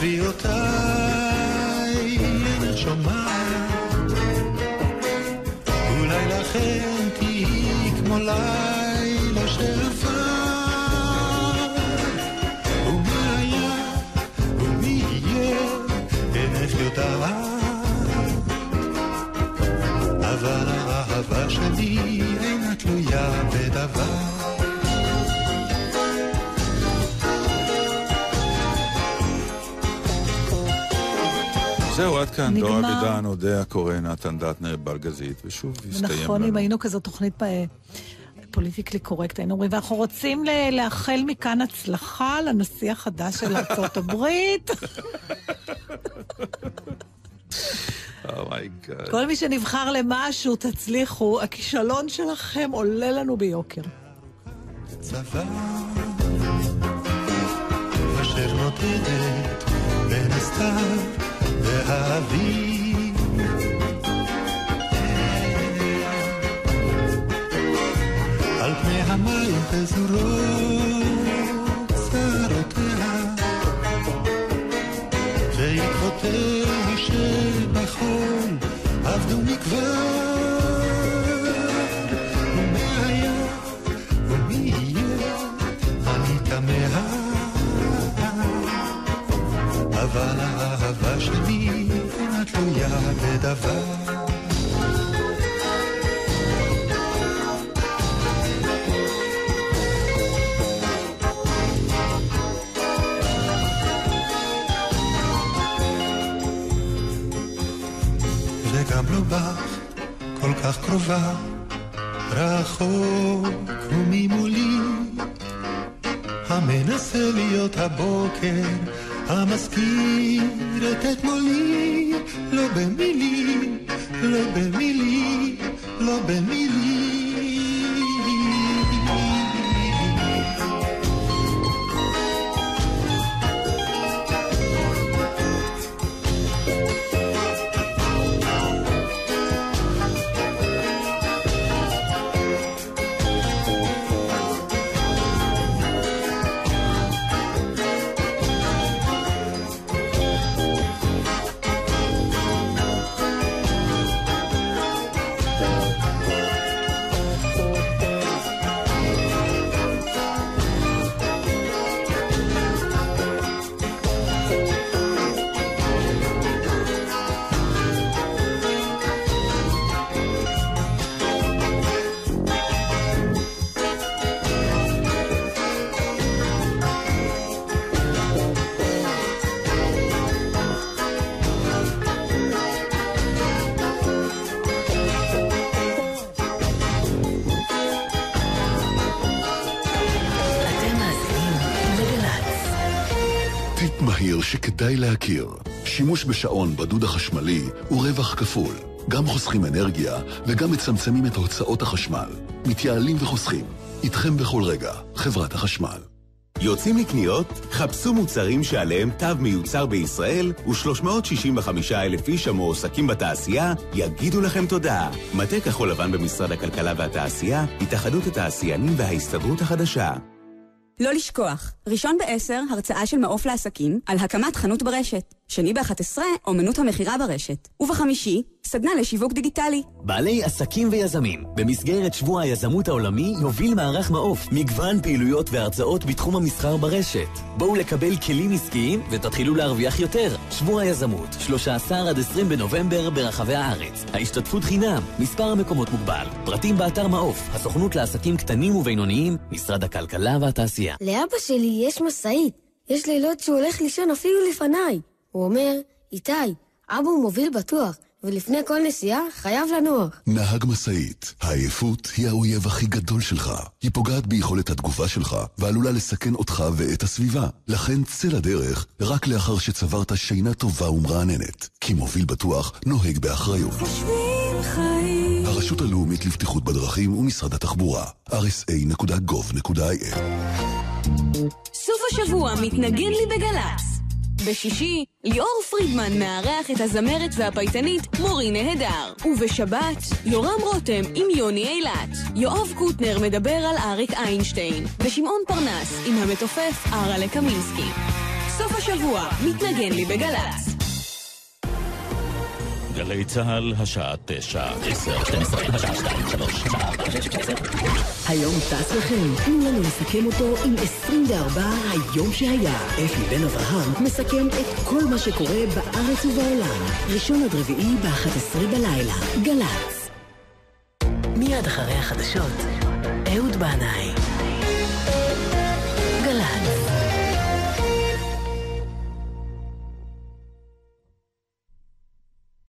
קריאותיי אינך שומעת זהו, עד כאן. נגמר. דור אבידן, אודיה קורן, נתן דטנר, בלעזית, ושוב הסתיים נכון, לנו. אם היינו כזאת תוכנית אה, politically correct, היינו אומרים, ואנחנו רוצים ל- לאחל מכאן הצלחה לנשיא החדש של ארצות הברית. Oh my god. כל מי שנבחר למשהו, תצליחו, הכישלון שלכם עולה לנו ביוקר. צבא אשר נודדת בין הסתיו והאביב על פני המים פזורות בדבר וגם לא בך כל כך קרובה רחוק וממולי. המנסה להיות הבוקר המזכיר את אתמולי לא במילים, לא במילים, לא במילים שימוש בשעון בדוד החשמלי הוא רווח כפול. גם חוסכים אנרגיה וגם מצמצמים את הוצאות החשמל. מתייעלים וחוסכים. איתכם בכל רגע, חברת החשמל. יוצאים לקניות? חפשו מוצרים שעליהם תו מיוצר בישראל ו-365 אלף איש המועסקים בתעשייה יגידו לכם תודה. מטה כחול לבן במשרד הכלכלה והתעשייה, התאחדות התעשיינים וההסתדרות החדשה. לא לשכוח, ראשון בעשר, הרצאה של מעוף לעסקים על הקמת חנות ברשת. שני ב-11, אומנות המכירה ברשת. ובחמישי, סדנה לשיווק דיגיטלי. בעלי עסקים ויזמים, במסגרת שבוע היזמות העולמי יוביל מערך מעוף מגוון פעילויות והרצאות בתחום המסחר ברשת. בואו לקבל כלים עסקיים ותתחילו להרוויח יותר. שבוע היזמות, 13 עד 20 בנובמבר ברחבי הארץ. ההשתתפות חינם, מספר המקומות מוגבל. פרטים באתר מעוף, הסוכנות לעסקים קטנים ובינוניים, משרד הכלכלה והתעשייה. לאבא שלי יש משאית. יש לילות שהוא הולך לישון אפילו לפניי. הוא אומר, איתי, אבא הוא מוביל בטוח, ולפני כל נסיעה חייב לנוח. נהג משאית, העייפות היא האויב הכי גדול שלך. היא פוגעת ביכולת התגובה שלך, ועלולה לסכן אותך ואת הסביבה. לכן צא לדרך רק לאחר שצברת שינה טובה ומרעננת. כי מוביל בטוח נוהג באחריות. הרשות הלאומית לבטיחות בדרכים ומשרד התחבורה, rsa.gov.il סוף השבוע מתנגן לי בגל"צ. בשישי, ליאור פרידמן מארח את הזמרת והפייטנית מורי נהדר. ובשבת, יורם רותם עם יוני אילת. יואב קוטנר מדבר על אריק איינשטיין. ושמעון פרנס עם המתופף ארה לקמינסקי. סוף השבוע, מתנגן לי בגל"צ. גלי צה"ל, השעה תשע, עשר, שתים עשרה, השעה שתיים, שלוש, שעה שש, עשר. היום טס לכם, תנו לנו לסכם אותו עם 24 היום שהיה. אפי בן אברהם מסכם את כל מה שקורה בארץ ובעולם. ראשון עד רביעי ב-11 בלילה. גל"צ. מיד אחרי החדשות, אהוד בנאי.